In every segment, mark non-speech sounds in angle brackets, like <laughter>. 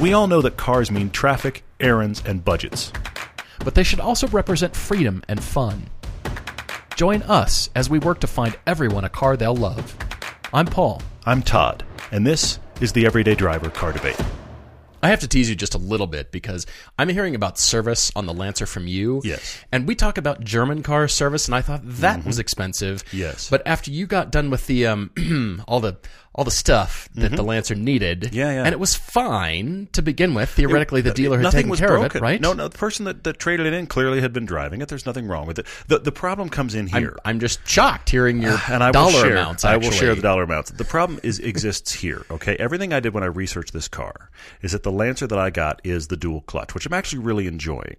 We all know that cars mean traffic, errands, and budgets. But they should also represent freedom and fun. Join us as we work to find everyone a car they'll love. I'm Paul. I'm Todd, and this is the Everyday Driver Car Debate. I have to tease you just a little bit because I'm hearing about service on the Lancer from you. Yes. And we talk about German car service, and I thought that was expensive. Yes. But after you got done with the um, <clears throat> all the all the stuff that the Lancer needed, Mm-hmm. Yeah, yeah. and it was fine to begin with. Theoretically, the dealer had nothing taken was care broken. of it, right? No, no. The person that, that traded it in clearly had been driving it. There's nothing wrong with it. The the problem comes in I'm, here. I'm just shocked hearing your <sighs> and I dollar will share, amounts. I will share the dollar amounts. The problem is exists here. Okay, everything I did when I researched this car is that the Lancer that I got is the dual clutch, which I'm actually really enjoying.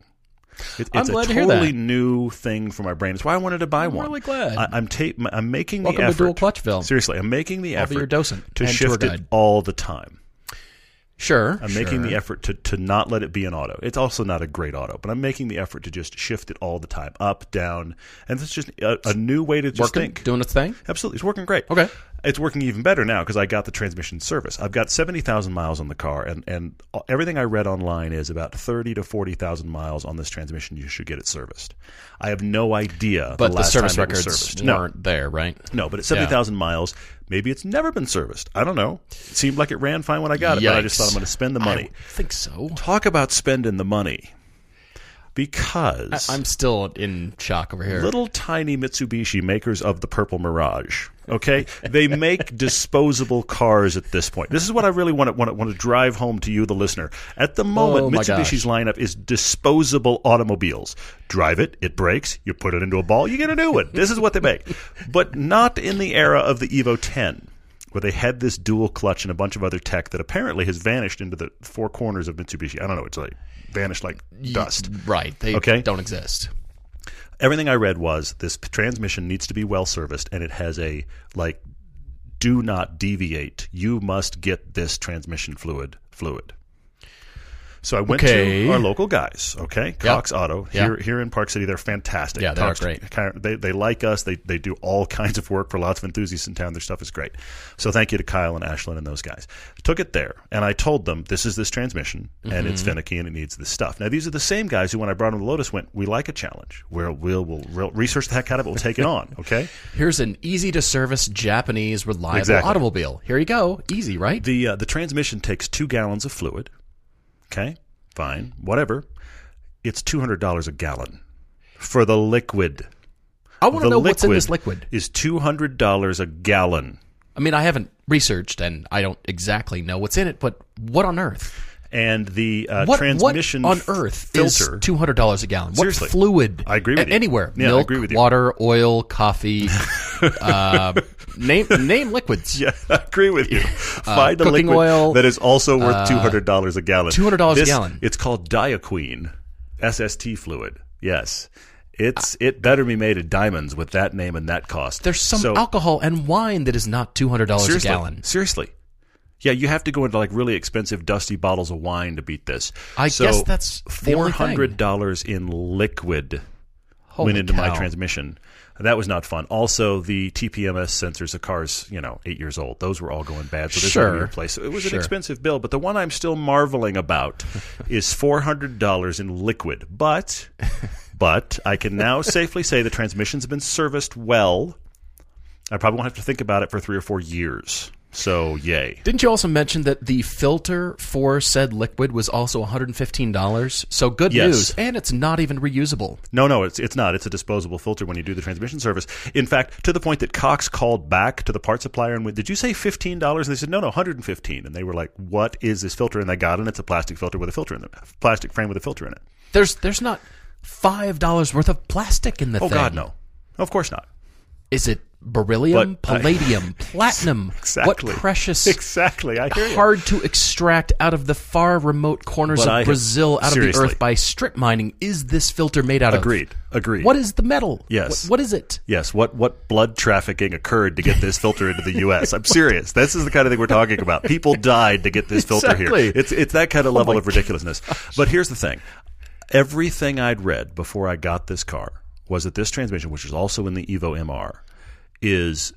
It, I'm it's glad a to hear totally that. new thing for my brain. It's why I wanted to buy one. I'm really glad. I, I'm ta- I'm making Welcome the to effort. Dual Clutchville. Seriously, I'm making the I'll effort your docent to and tour shift it guide. all the time. Sure. I'm making the effort to, to not let it be an auto. It's also not a great auto, but I'm making the effort to just shift it all the time, up, down, and it's just a, a new way to just working, think. doing its thing. Absolutely, it's working great. Okay. It's working even better now because I got the transmission service. I've got seventy thousand miles on the car, and and everything I read online is about thirty to forty thousand miles on this transmission. You should get it serviced. I have no idea, But the, the, service records serviced. No, weren't there, right? no, but at seventy thousand miles, maybe it's never been serviced. I don't know. It seemed like it ran fine when I got it, but I just thought I'm going to spend the money. I think so. Talk about spending the money, because I'm still in shock over here. little tiny Mitsubishi makers of the Purple Mirage. <laughs> Okay, they make disposable cars at this point. This is what I really want to want to, want to drive home to you, the listener. At the moment, Oh, Mitsubishi's lineup is disposable automobiles. Drive it, it breaks, you put it into a ball, you get a new one. This is what they make, but not in the era of the Evo 10. Where they had this dual clutch and a bunch of other tech that apparently has vanished into the four corners of Mitsubishi. I don't know. It's like vanished like dust. Right. They Okay. don't exist. Everything I read was this transmission needs to be well serviced, and it has a like, do not deviate. You must get this transmission fluid fluid. So I went Okay. to our local guys, okay, Cox Auto Yeah. here here in Park City. They're fantastic. Yeah, they are great. They they like us. They they do all <laughs> kinds of work for lots of enthusiasts in town. Their stuff is great. So thank you to Kyle and Ashlyn and those guys. Took it there, and I told them this is this transmission, and it's Mm-hmm. finicky and it needs this stuff. Now these are the same guys who, when I brought them the Lotus, went, "We like a challenge. We'll we'll, we'll, we'll research the heck out of it. We'll take it on." <laughs> Okay. Here's an easy to service Japanese reliable Exactly. automobile. Here you go. Easy, right? The uh, the transmission takes two gallons of fluid. Okay, fine, whatever. It's two hundred dollars a gallon for the liquid. I want to know what's in this liquid. Is two hundred dollars a gallon, I mean, I haven't researched and I don't exactly know what's in it, but what on earth? And the uh, What, transmission what on earth filter. is two hundred dollars a gallon? What Seriously. fluid? I agree with A- you. Anywhere, Yeah, milk, agree with you. water, oil, coffee. <laughs> uh, name name liquids. <laughs> Yeah, I agree with you. <laughs> Find a cooking liquid oil, that is also worth two hundred dollars a gallon. $200 a gallon. It's called Diaqueen, SST fluid. Yes, it's it better be made of diamonds with that name and that cost. There's some So- alcohol and wine that is not two hundred dollars a gallon. Seriously. Yeah, you have to go into like really expensive, dusty bottles of wine to beat this. I So, guess that's four hundred dollars in liquid Holy went into my transmission. That was not fun. Also, the TPMS sensors, the car's you know eight years old, those were all going bad. So there's Sure. be replaced. So it was an expensive bill, but the one I'm still marveling about <laughs> is four hundred dollars in liquid. But, but I can now <laughs> safely say the transmission's been serviced well. I probably won't have to think about it for three or four years. So yay. Didn't you also mention that the filter for said liquid was also $115? So good Yes. news. And it's not even reusable. No, no, it's it's not. It's a disposable filter when you do the transmission service. In fact, to the point that Cox called back to the part supplier and went, "Did you say fifteen dollars?" And They said, "No, no, hundred and fifteen. And they were like, "What is this filter?" And they got it. and It's a plastic filter with a filter in it, plastic frame with a filter in it. There's there's not $5 worth of plastic in the Oh thing. God, no, of course not. Is it beryllium, But I- palladium, <laughs> platinum? Exactly. What precious, Exactly, I hear you. hard to extract out of the far remote corners But of I have- Brazil, out seriously. of the earth by strip mining is this filter made out of? Agreed. Agreed. What is the metal? Yes. What- what is it? Yes, what what blood trafficking occurred to get this filter into the U.S.? I'm serious. This is the kind of thing we're talking about. People died to get this filter Exactly. here. It's it's that kind of oh level my of ridiculousness. But here's the thing: everything I'd read before I got this car was that this transmission, which is also in the Evo MR, is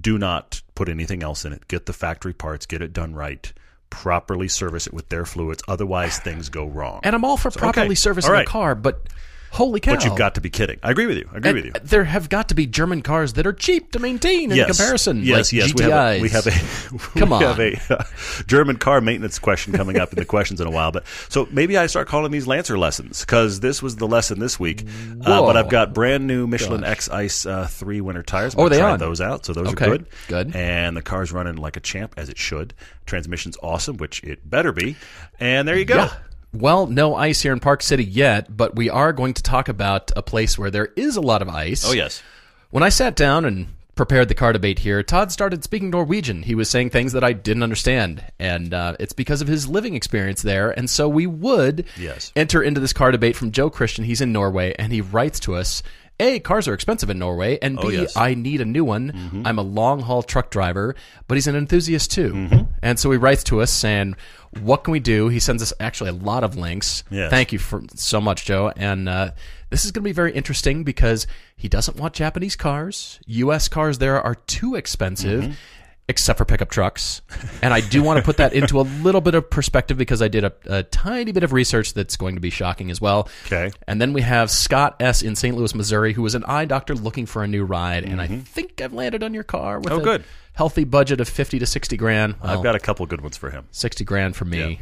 do not put anything else in it. Get the factory parts. Get it done right. properly service it with their fluids. Otherwise, things go wrong. And I'm all for properly okay. servicing right. a car, but holy cow. but you've got to be kidding. I agree with you. I agree with you. There have got to be German cars that are cheap to maintain in yes. comparison. Yes, like yes. GTIs. We have a, we have a, <laughs> Come we on. have a uh, German car maintenance question coming up in the questions in a while. But so maybe I start calling these Lancer lessons because this was the lesson this week. Uh, but I've got brand new Michelin X Ice uh, three winter tires. I'm Oh, they try on? those out. So those Okay, are good. good. And the car's running like a champ as it should. Transmission's awesome, which it better be. And there you go. Yeah. Well, no ice here in Park City yet, but we are going to talk about a place where there is a lot of ice. Oh yes. When I sat down and prepared the car debate here, Todd started speaking Norwegian. He was saying things that I didn't understand, and uh, it's because of his living experience there. And so we would Yes. enter into this car debate from Jo-Kristen. He's in Norway, and he writes to us. A, cars are expensive in Norway, and B, I Oh, yes. Mm-hmm. need a new one. I'm a long haul truck driver, but he's an enthusiast too. Mm-hmm. And so he writes to us saying, What can we do? He sends us actually a lot of links. Yes. Thank you for so much, Joe. And uh, this is going to be very interesting because he doesn't want Japanese cars. U.S. cars there are too expensive. Mm-hmm. Except for pickup trucks. And I do want to put that into a little bit of perspective because I did a, a tiny bit of research that's going to be shocking as well. Okay. And then we have Scott S. in St. Louis, Missouri, who is an eye doctor looking for a new ride. And I think I've landed on your car with Mm-hmm. Oh, a good. healthy budget of 50 to 60 grand. Well, I've got a couple good ones for him. 60 grand for me.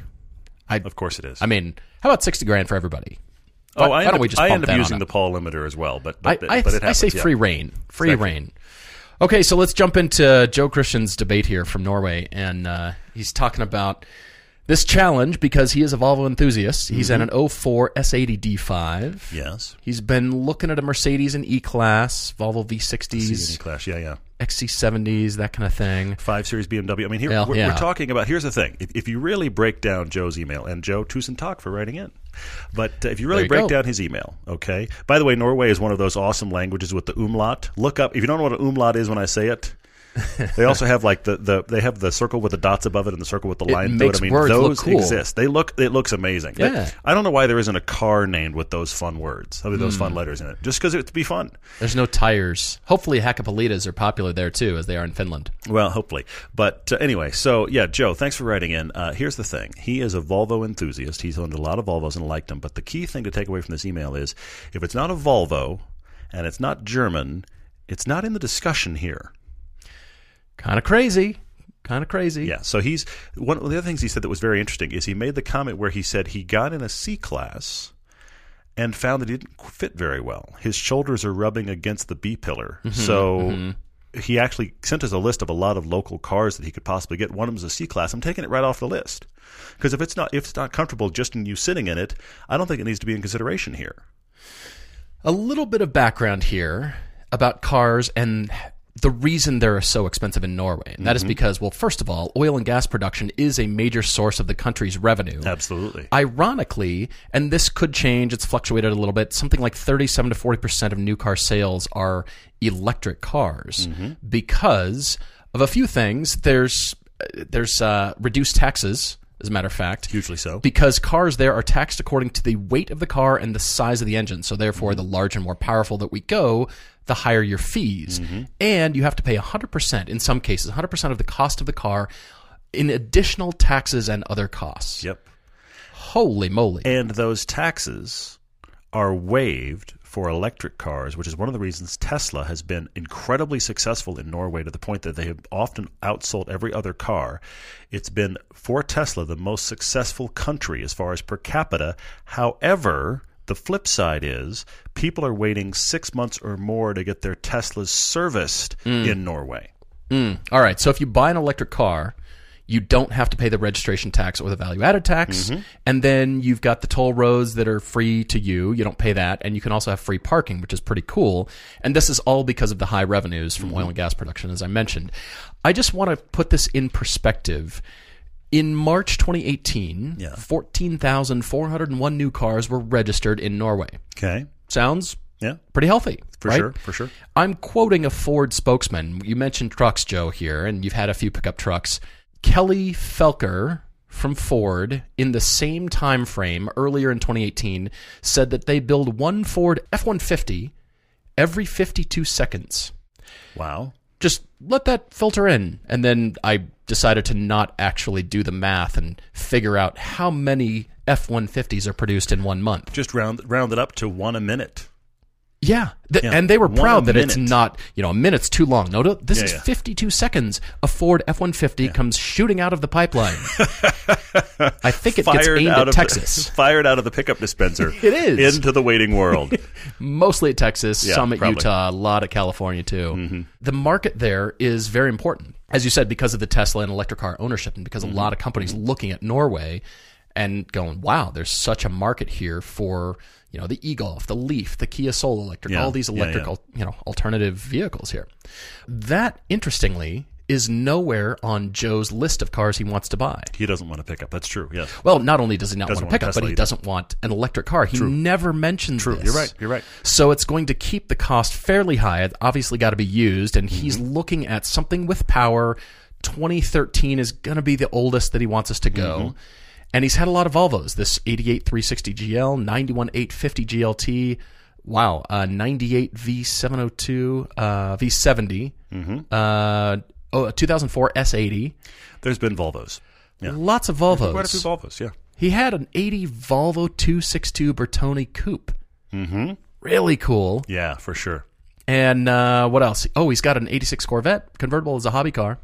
I Of course it is. I mean, how about 60 grand for everybody? oh, why- I why don't up, we just I end up using the Paul limiter as well, but I, but, I, but it I happens, say yeah. free rein. Free Exactly. rein. Okay, so let's jump into Jo-Kristen's debate here from Norway. And uh, he's talking about this challenge because he is a Volvo enthusiast. He's Mm-hmm. at an 04 S80 D5. Yes. He's been looking at a Mercedes and E Class, Volvo V60s, E-Class, Yeah, yeah. XC70s, that kind of thing. Five Series BMW. I mean, here we're, yeah. we're talking about. Here's the thing: if, if you really break down Joe's email, and Joe Tucson talk for writing in, but uh, if you really you break go. down his email, okay. By the way, Norway is one of those awesome languages with the umlaut. Look up if you don't know what an umlaut is when I say it. <laughs> they also have like the, the they have the circle with the dots above it and the circle with the line through it. I mean, words look those cool. exist. They look it looks amazing. They- Yeah. I don't know why there isn't a car named with those fun words, I mean, those Hmm. fun letters in it, just because it'd be fun. There's no tires. Hopefully, Hakkapeliittas are popular there too, as they are in Finland. Well, hopefully. But uh, anyway, so yeah, Joe, thanks for writing in. Uh, here's the thing: he is a Volvo enthusiast. He's owned a lot of Volvos and liked them. But the key thing to take away from this email is, if it's not a Volvo and it's not German, it's not in the discussion here. Kind of crazy. Kind of crazy. Yeah. So he's one of the other things he said that was very interesting is he made the comment where he said he got in a C class and found that he didn't fit very well. His shoulders are rubbing against the B pillar. Mm-hmm, so mm-hmm. he actually sent us a list of a lot of local cars that he could possibly get. One of them is a C class. I'm taking it right off the list because if it's not if it's not comfortable just in you sitting in it, I don't think it needs to be in consideration here. A little bit of background here about cars and the reason they're so expensive in Norway. And that is mm-hmm. because, well, first of all, oil and gas production is a major source of the country's revenue. Absolutely. Ironically, and this could change, it's fluctuated a little bit, something like 37 to 40% of new car sales are electric cars mm-hmm. because of a few things. There's uh, there's uh, reduced taxes, as a matter of fact Hugely so. because cars there are taxed according to the weight of the car and the size of the engine. So therefore, the larger and more powerful that we go, the higher your fees. Mm-hmm. And you have to pay 100%, in some cases, 100% of the cost of the car in additional taxes and other costs. Yep. Holy moly. And those taxes are waived for electric cars, which is one of the reasons Tesla has been incredibly successful in Norway to the point that they have often outsold every other car. It's been for Tesla the most successful country as far as per capita. However, the flip side is people are waiting six months or more to get their Teslas serviced hmm. in Norway. Hmm. All right. So if you buy an electric car, you don't have to pay the registration tax or the value added tax. Mm-hmm. And then you've got the toll roads that are free to you. You don't pay that. And you can also have free parking, which is pretty cool. And this is all because of the high revenues from oil mm-hmm. and gas production, as I mentioned. I just want to put this in perspective. In March 2018, Yeah. 14,401 new cars were registered in Norway. Okay. Sounds Yeah. pretty healthy. For right? sure. For sure. I'm quoting a Ford spokesman. You mentioned trucks, Joe, here, and you've had a few pickup trucks. Kelli Felker from Ford, in the same time frame earlier in 2018, said that they build one Ford F-150 every 52 seconds. Wow. Just let that filter in, and then I decided to not actually do the math and figure out how many F 150s are produced in one month. Just round round it up to one a minute. Yeah. Th- Yeah. And they were One proud that it's not, you know, a minute's too long. No, no this Yeah, is yeah. 52 seconds. A Ford F 150 comes shooting out of the pipeline. <laughs> I think it gets aimed out at of Texas. The, <laughs> fired out of the pickup dispenser. <laughs> It is. into the waiting world. mostly at Texas, some at probably. Utah, a lot at California too. Mm-hmm. The market there is very important, as you said, because of the Tesla and electric car ownership, and because a mm-hmm. lot of companies mm-hmm. looking at Norway and going, "Wow, there's such a market here for you know the e-Golf, the Leaf, the Kia Soul Electric, Yeah, all these yeah, yeah. electric you know alternative vehicles here." That interestingly is nowhere on Joe's list of cars he wants to buy. he doesn't want to pick up. That's true. Yes. Well, not only does he not Doesn't want to pick want up, but he either. doesn't want an electric car. He never mentions True. this. You're right. You're right. So it's going to keep the cost fairly high. It's obviously got to be used, and he's Mm-hmm. looking at something with power. 2013 is going to be the oldest that he wants us to go. Mm-hmm. And he's had a lot of Volvos. This 88 360 GL, 91 850 GLT. Wow, uh, 98 V702, uh, V70, Mm-hmm. uh, oh, 2004 S80. There's been Volvos. Yeah. Lots of Volvos. Quite a few Volvos. Yeah. He had an 80 Volvo 262 Bertone Coupe. Mm-hmm. Really cool. Yeah, for sure. And uh, what else? Oh, he's got an 86 Corvette convertible as a hobby car.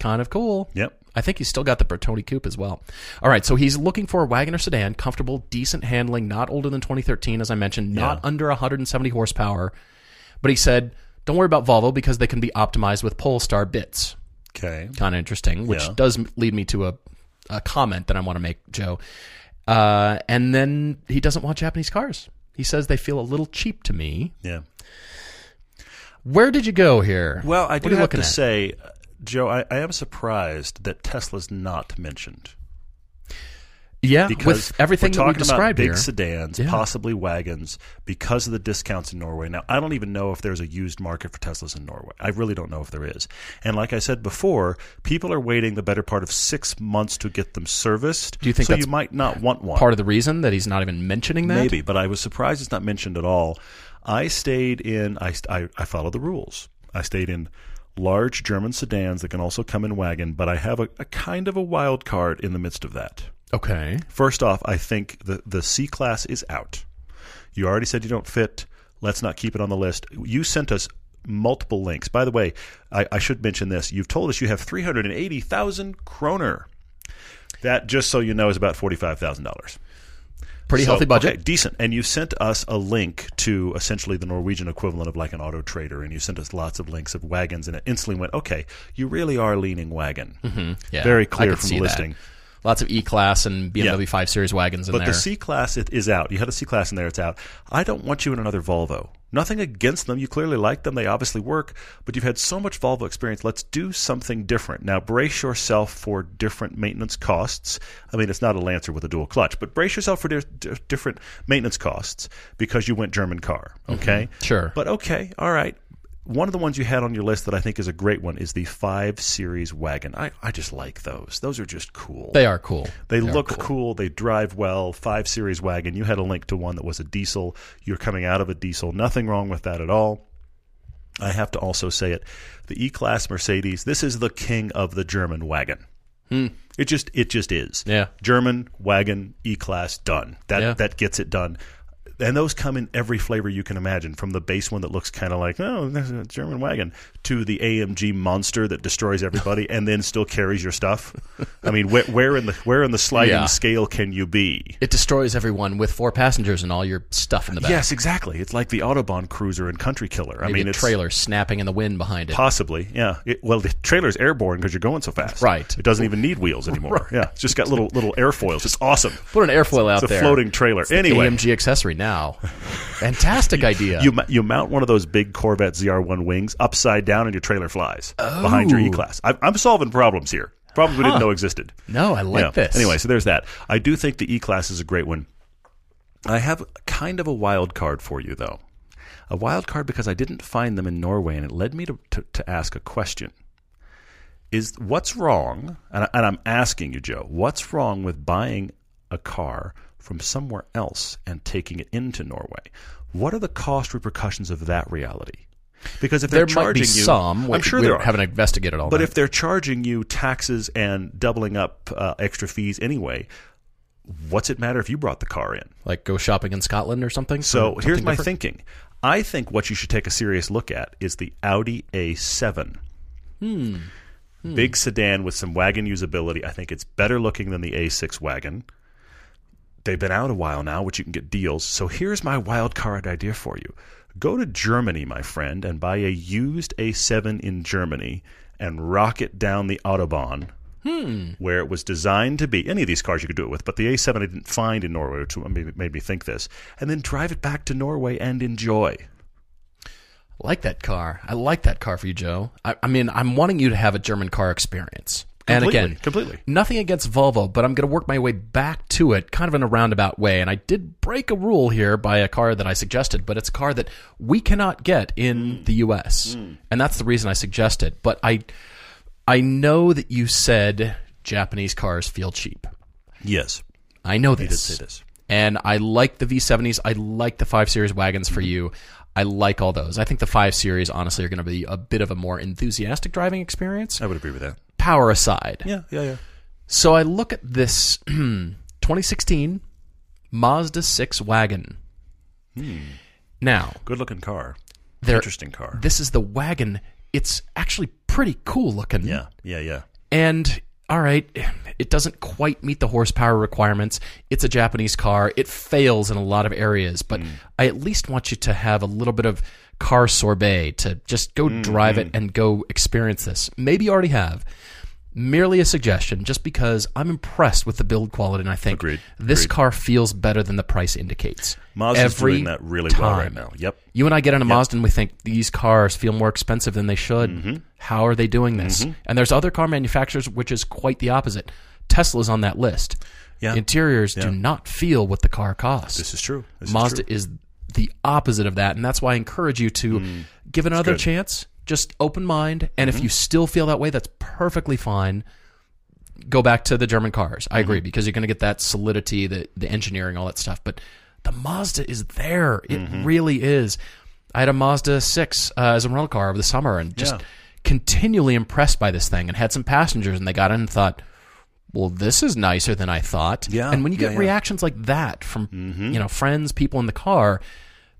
Kind of cool. Yep. I think he's still got the Bertone Coupe as well. All right, so he's looking for a wagon or sedan, comfortable, decent handling, not older than 2013, as I mentioned, not Yeah. under 170 horsepower. But he said, don't worry about Volvo because they can be optimized with Polestar bits. Okay. Kind of interesting, which Yeah. does lead me to a, a comment that I want to make, Joe. Uh, and then he doesn't want Japanese cars. He says they feel a little cheap to me. Yeah. Where did you go here? Well, I What do have to at? say, Joe, I, I am surprised that Tesla's not mentioned. Yeah, because with everything we're talking about big here. sedans, Yeah. possibly wagons, because of the discounts in Norway. Now, I don't even know if there's a used market for Teslas in Norway. I really don't know if there is. And like I said before, people are waiting the better part of six months to get them serviced. Do you think so? you might not want one. Part of the reason that he's not even mentioning that. Maybe, but I was surprised it's not mentioned at all. I stayed in. I I, I followed the rules. I stayed in large German sedans that can also come in wagon, but I have a, a kind of a wild card in the midst of that. Okay. First off, I think the the C class is out. You already said you don't fit. Let's not keep it on the list. You sent us multiple links. By the way, I, I should mention this. You've told us you have three hundred and eighty thousand kroner. That, just so you know, is about forty five thousand dollars. Pretty So, healthy budget. okay, decent. And you sent us a link to essentially the Norwegian equivalent of like an auto trader, and you sent us lots of links of wagons, and it instantly went, okay, you really are leaning wagon. Mm-hmm. Yeah, Very clear from the that. listing. Lots of E class and BMW 5 Series wagons in But there. the C class is out. You had a C class in there, it's out. I don't want you in another Volvo. Nothing against them. You clearly like them. They obviously work. But you've had so much Volvo experience. Let's do something different. Now, brace yourself for different maintenance costs. I mean, it's not a Lancer with a dual clutch, but brace yourself for di- di- different maintenance costs because you went German car. Mm-hmm. Okay? Sure. But okay, all right. One of the ones you had on your list that I think is a great one is the 5 Series wagon. I, I just like those. Those are just cool. they are cool. They, are look cool. They drive well. Five series wagon. You had a link to one that was a diesel. You're coming out of a diesel. Nothing wrong with that at all. I have to also say it. The E-Class Mercedes. This is the king of the German wagon. It just it just is. Hmm. Yeah. German wagon E-Class done. That Yeah. that gets it done. And those come in every flavor you can imagine, from the base one that looks kind of like, oh, there's a German wagon, to the AMG monster that destroys everybody <laughs> and then still carries your stuff. I mean, where, where in the where in the sliding Yeah. scale can you be? It destroys everyone with four passengers and all your stuff in the back. Yes, exactly. It's like the Autobahn Cruiser and Country Killer. I mean, a it's trailer snapping in the wind behind it. possibly, yeah. It, well, the trailer's airborne because you're going so fast. Right. It doesn't even need wheels anymore. <laughs> Yeah, it's just got little little airfoils. It's awesome. Put an airfoil out It's a floating trailer. It's Anyway. AMG accessory now. Fantastic <laughs> idea. You you mount one of those big Corvette ZR1 wings upside down, and your trailer flies behind your Oh. E class. I'm solving problems here. Problems we didn't know existed. no, I like this. Anyway, so there's that. I do think the E class is a great one. I have kind of a wild card for you, though. A wild card because I didn't find them in Norway, and it led me to, to, to ask a question. Is what's wrong, and, I, and I'm asking you, Joe, what's wrong with buying a car from somewhere else and taking it into Norway? What are the cost repercussions of that reality? Because if they're There might charging be you, some. I'm sure we there are. haven't investigated all But that. if they're charging you taxes and doubling up uh, extra fees anyway, what's it matter if you brought the car in? like go shopping in Scotland or something. So for here's something my different? thinking. I think what you should take a serious look at is the Audi A7. Hmm. Big sedan with some wagon usability. I think it's better looking than the A6 wagon. They've been out a while now, which you can get deals. So here's my wild card idea for you. Go to Germany, my friend, and buy a used A7 in Germany and rock it down the Autobahn hmm. where it was designed to be. Any of these cars you could do it with, but the A7 I didn't find in Norway, which made made me think this. And then drive it back to Norway and enjoy. I like that car. I like that car for you, Joe. I, I mean, I'm wanting you to have a German car experience. And again, completely. nothing against Volvo, but I'm going to work my way back to it kind of in a roundabout way. And I did break a rule here by a car that I suggested, but it's a car that we cannot get in Mm. the U.S. And that's the reason I suggested. But I, I know that you said Japanese cars feel cheap. Yes, I know he did this. say this. And I like the V70s. I like the 5 Series wagons Mm-hmm. for you. I like all those. I think the 5 Series, honestly, are going to be a bit of a more enthusiastic driving experience. I would agree with that. Power aside. Yeah, yeah, yeah. So I look at this <clears throat> 2016 Mazda 6 wagon. Hmm. Now, Good looking car. Interesting car. this is the wagon. It's actually pretty cool looking. Yeah, yeah, yeah. And all right, it doesn't quite meet the horsepower requirements. It's a Japanese car. It fails in a lot of areas, but hmm. I at least want you to have a little bit of car sorbet to just go hmm, drive it and go experience this. Maybe you already have. Merely a suggestion, just because I'm impressed with the build quality, and I think Agreed. this Agreed. car feels better than the price indicates. Mazda's Every doing that really time. well right now. Yep. You and I get in a Mazda and we think these cars feel more expensive than they should. Mm-hmm. How are they doing this? And there's other car manufacturers which is quite the opposite. Tesla's on that list. Yeah. Interiors Yeah. do not feel what the car costs. This is true. This Mazda is is, the opposite of that, and that's why I encourage you to give it another. Mm-hmm. chance. Just open mind, and if you still feel that way, that's perfectly fine. Go back to the German cars. I Mm-hmm. agree because you're going to get that solidity, the the engineering, all that stuff. But the Mazda is there. It Mm-hmm. really is. I had a Mazda six uh, as a rental car over the summer, and just Yeah. continually impressed by this thing. And had some passengers, and they got in and thought, "Well, this is nicer than I thought." Yeah, And when you yeah, get yeah. reactions like that from you know friends, people in the car,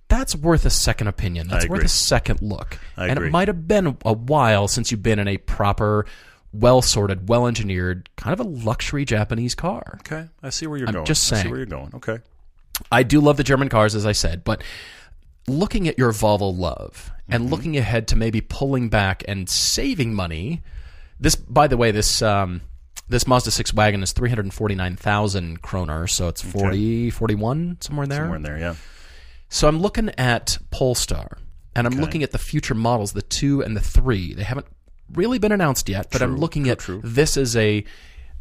that's worth a second opinion. That's worth a second look. I and agree. it might have been a while since you've been in a proper, well sorted, well engineered, kind of a luxury Japanese car. Okay, I see where you're I'm going. just I see saying. where you're going. Okay. I do love the German cars, as I said, but looking at your Volvo love Mm-hmm. and looking ahead to maybe pulling back and saving money. This, by the way, this um, this Mazda 6 wagon is 349,000 kroner, so it's 40, 41, somewhere in there. Somewhere in there, yeah. So I'm looking at Polestar, and I'm looking at the future models, the two and the three. They haven't really been announced yet, but I'm looking true, at true. this as a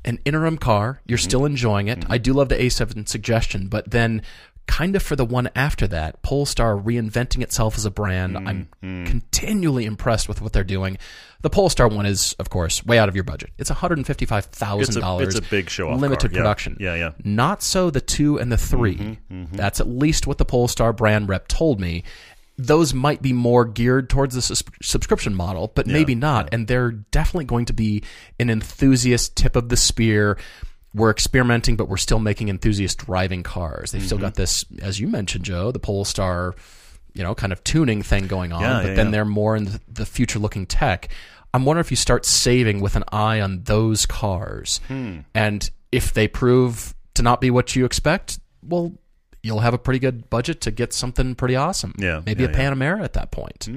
an interim car. You're Mm-hmm. still enjoying it. I do love the A7 suggestion, but then kind of for the one after that, Polestar reinventing itself as a brand. I'm Mm-hmm. continually impressed with what they're doing. The Polestar one is, of course, way out of your budget. It's $155,000. It's a- it's a big show-off Limited car. Yeah. production. Yeah, yeah. Not so the two and the 3 That's at least what the Polestar brand rep told me. Those might be more geared towards the sus- subscription model, but maybe not. And they're definitely going to be an enthusiast tip of the spear. We're experimenting, but we're still making enthusiast driving cars. They've still got this, as you mentioned, Joe, the Polestar, you know, kind of tuning thing going on. Yeah, but yeah, then yeah. they're more in the, future looking tech. I'm wondering if you start saving with an eye on those cars. Hmm. And if they prove to not be what you expect, well, you'll have a pretty good budget to get something pretty awesome. Yeah, Maybe a. Panamera at that point.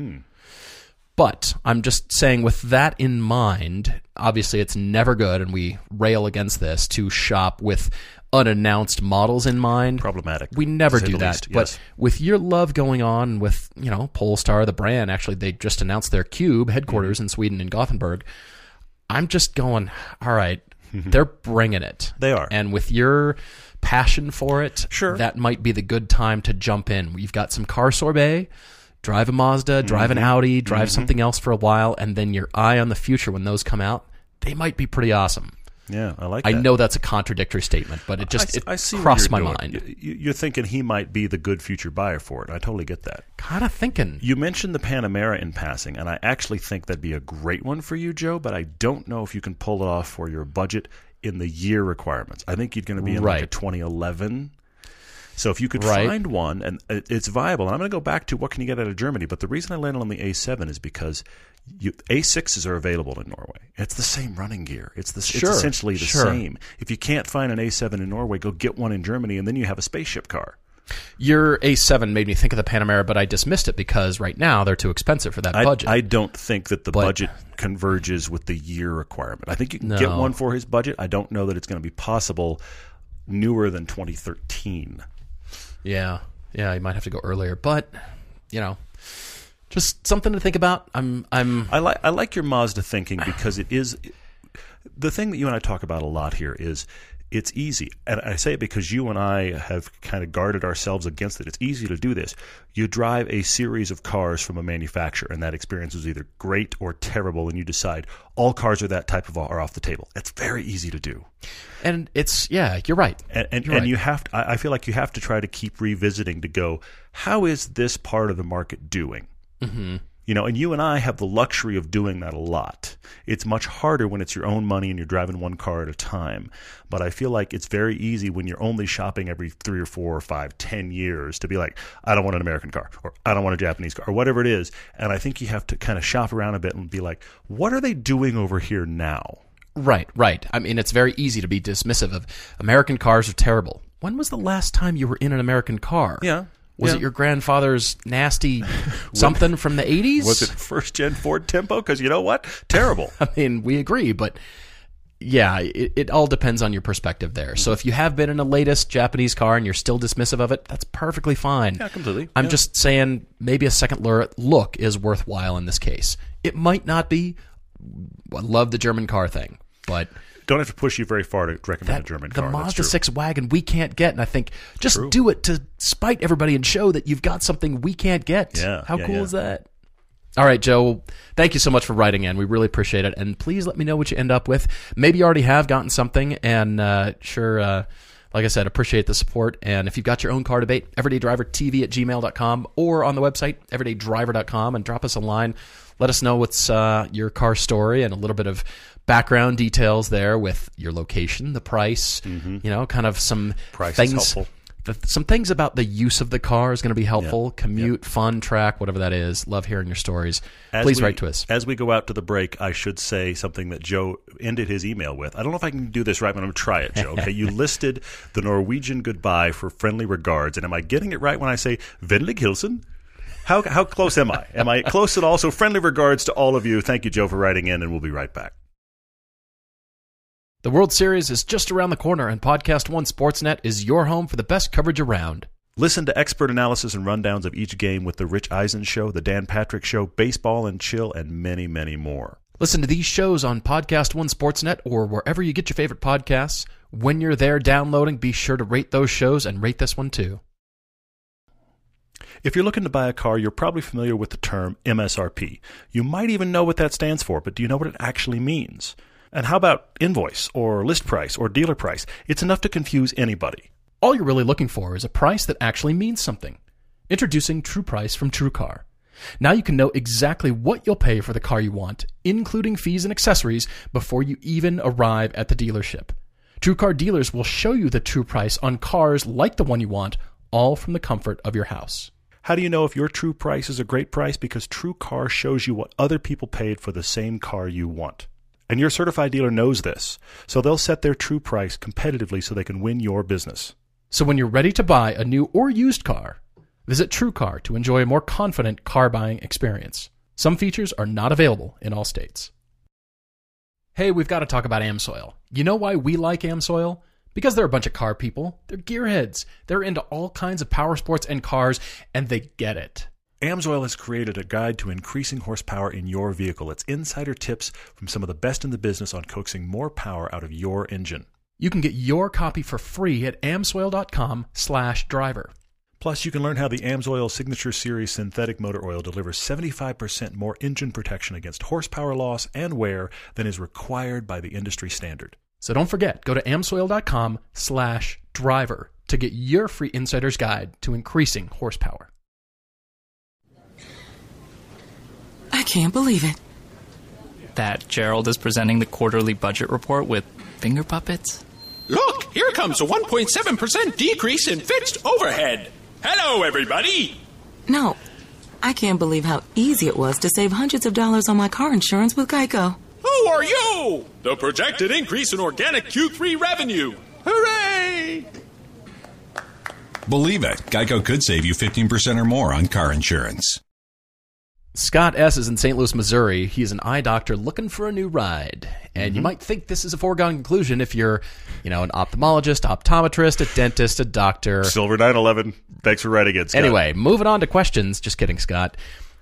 But I'm just saying, with that in mind, obviously it's never good, and we rail against this to shop with unannounced models in mind. Problematic. We never do that. least, But yes. with your love going on with, you know, Polestar, the brand, actually, they just announced their Cube headquarters Mm-hmm. in Sweden in Gothenburg. I'm just going, all right, they're bringing it. They are. And with your passion for it, Sure. that might be the good time to jump in. You've got some car sorbet, drive a Mazda, drive Mm-hmm. an Audi, drive something else for a while, and then your eye on the future when those come out, they might be pretty awesome. Yeah, I like that. I that. know that's a contradictory statement, but it just I, it I see crossed my doing. mind. You- You're thinking he might be the good future buyer for it. I totally get that. Kind of thinking. You mentioned the Panamera in passing, and I actually think that'd be a great one for you, Joe. But I don't know if you can pull it off for your budget in the year requirements. I think you're going to be in like a Right. 2011. So if you could Right. find one and it's viable, and I'm going to go back to what can you get out of Germany. But the reason I landed on the A7 is because you, A6s are available in Norway. It's the same running gear. It's the Sure, it's essentially the sure. same. If you can't find an A7 in Norway, go get one in Germany, and then you have a spaceship car. Your A7 made me think of the Panamera, but I dismissed it because right now they're too expensive for that I, budget. I don't think that the But- budget converges with the year requirement. I think you can get one for his budget. I don't know that it's going to be possible newer than 2013. Yeah, yeah, you might have to go earlier, but you know, just something to think about. I'm, I'm. I like I like your Mazda thinking because it is the thing that you and I talk about a lot here is it's easy. And I say it because you and I have kind of guarded ourselves against it. It's easy to do this. You drive a series of cars from a manufacturer and that experience is either great or terrible and you decide all cars are that type of are off the table. It's very easy to do. And it's yeah, you're right. and and, You're and right. you have to, I I feel like you have to try to keep revisiting to go how is this part of the market doing mm-hmm. You know and you and i have the luxury of doing that a lot it's much harder when it's your own money and you're driving one car at a time but i feel like it's very easy when you're only shopping every three or four or five ten years to be like i don't want an american car or i don't want a japanese car or whatever it is and i think you have to kind of shop around a bit and be like what are they doing over here now Right, right. I mean, it's very easy to be dismissive of American cars are terrible. When was the last time you were in an American car? Yeah, Was yeah. it your grandfather's nasty <laughs> something from the 80s? was it first gen ford tempo because you know what terrible <laughs> I mean, we agree, but yeah, it, it all depends on your perspective there. So if you have been in a latest Japanese car and you're still dismissive of it, that's perfectly fine. Yeah, completely. I'm Yeah. just saying maybe a second look is worthwhile in this case. It might not be. I love the German car thing, but don't have to push you very far to recommend a German the car. That's Mazda 6 wagon we can't get, and I think just do it to spite everybody and show that you've got something we can't get. Yeah, How yeah, cool yeah. is that? All right, Joe. Thank you so much for writing in. We really appreciate it, and please let me know what you end up with. Maybe you already have gotten something, and uh, sure. Uh, like I said, appreciate the support. And if you've got your own car debate, everydaydrivertv at gmail.com or on the website, everydaydriver.com, and drop us a line. Let us know what's uh, your car story and a little bit of background details there with your location, the price, you know, kind of some Mm-hmm. Price is things. helpful. The, some things about the use of the car is going to be helpful. Commute, fun, track, whatever that is. Love hearing your stories. As Please we- write to us. As we go out to the break, I should say something that Joe ended his email with. I don't know if I can do this right, but I'm going to try it, Joe. Okay, you <laughs> listed the Norwegian goodbye for friendly regards, and am I getting it right when I say Vennlig Hilsen? How, how close am I? Am I close at all? So friendly regards to all of you. Thank you, Joe, for writing in, and we'll be right back. The World Series is just around the corner, and Podcast One Sportsnet is your home for the best coverage around. Listen to expert analysis and rundowns of each game with the Rich Eisen Show, the Dan Patrick Show, Baseball and Chill, and many, many more. Listen to these shows on Podcast One Sportsnet or wherever you get your favorite podcasts. When you're there downloading, be sure to rate those shows and rate this one too. If you're looking to buy a car, you're probably familiar with the term MSRP. You might even know what that stands for, but do you know what it actually means? And how about invoice or list price or dealer price? It's enough to confuse anybody. All you're really looking for is a price that actually means something. Introducing True Price from TrueCar. Now you can know exactly what you'll pay for the car you want, including fees and accessories, before you even arrive at the dealership. TrueCar dealers will show you the true price on cars like the one you want, all from the comfort of your house. How do you know if your true price is a great price? Because TrueCar shows you what other people paid for the same car you want. And your certified dealer knows this, so they'll set their true price competitively so they can win your business. So when you're ready to buy a new or used car, visit TrueCar to enjoy a more confident car buying experience. Some features are not available in all states. Hey, we've got to talk about Amsoil. You know why we like Amsoil? Because they're a bunch of car people. They're gearheads. They're into all kinds of power sports and cars, and they get it. Amsoil has created a guide to increasing horsepower in your vehicle. It's insider tips from some of the best in the business on coaxing more power out of your engine. You can get your copy for free at amsoil.com slash driver. Plus, you can learn how the Amsoil Signature Series synthetic motor oil delivers 75% more engine protection against horsepower loss and wear than is required by the industry standard. So don't forget, go to amsoil.com slash driver to get your free insider's guide to increasing horsepower. I can't believe it. That Gerald is presenting the quarterly budget report with finger puppets? Look, here comes a 1.7% decrease in fixed overhead. Hello, everybody. No, I can't believe how easy it was to save hundreds of dollars on my car insurance with Geico. Who are you? The projected increase in organic Q3 revenue. Hooray! Believe it, Geico could save you 15% or more on car insurance. Scott S. is in St. Louis, Missouri. He's an eye doctor looking for a new ride. And Mm-hmm. you might think this is a foregone conclusion if you're, you know, an ophthalmologist, optometrist, a dentist, a doctor. Silver 911. Thanks for writing it, Scott. Anyway, moving on to questions. Just kidding, Scott.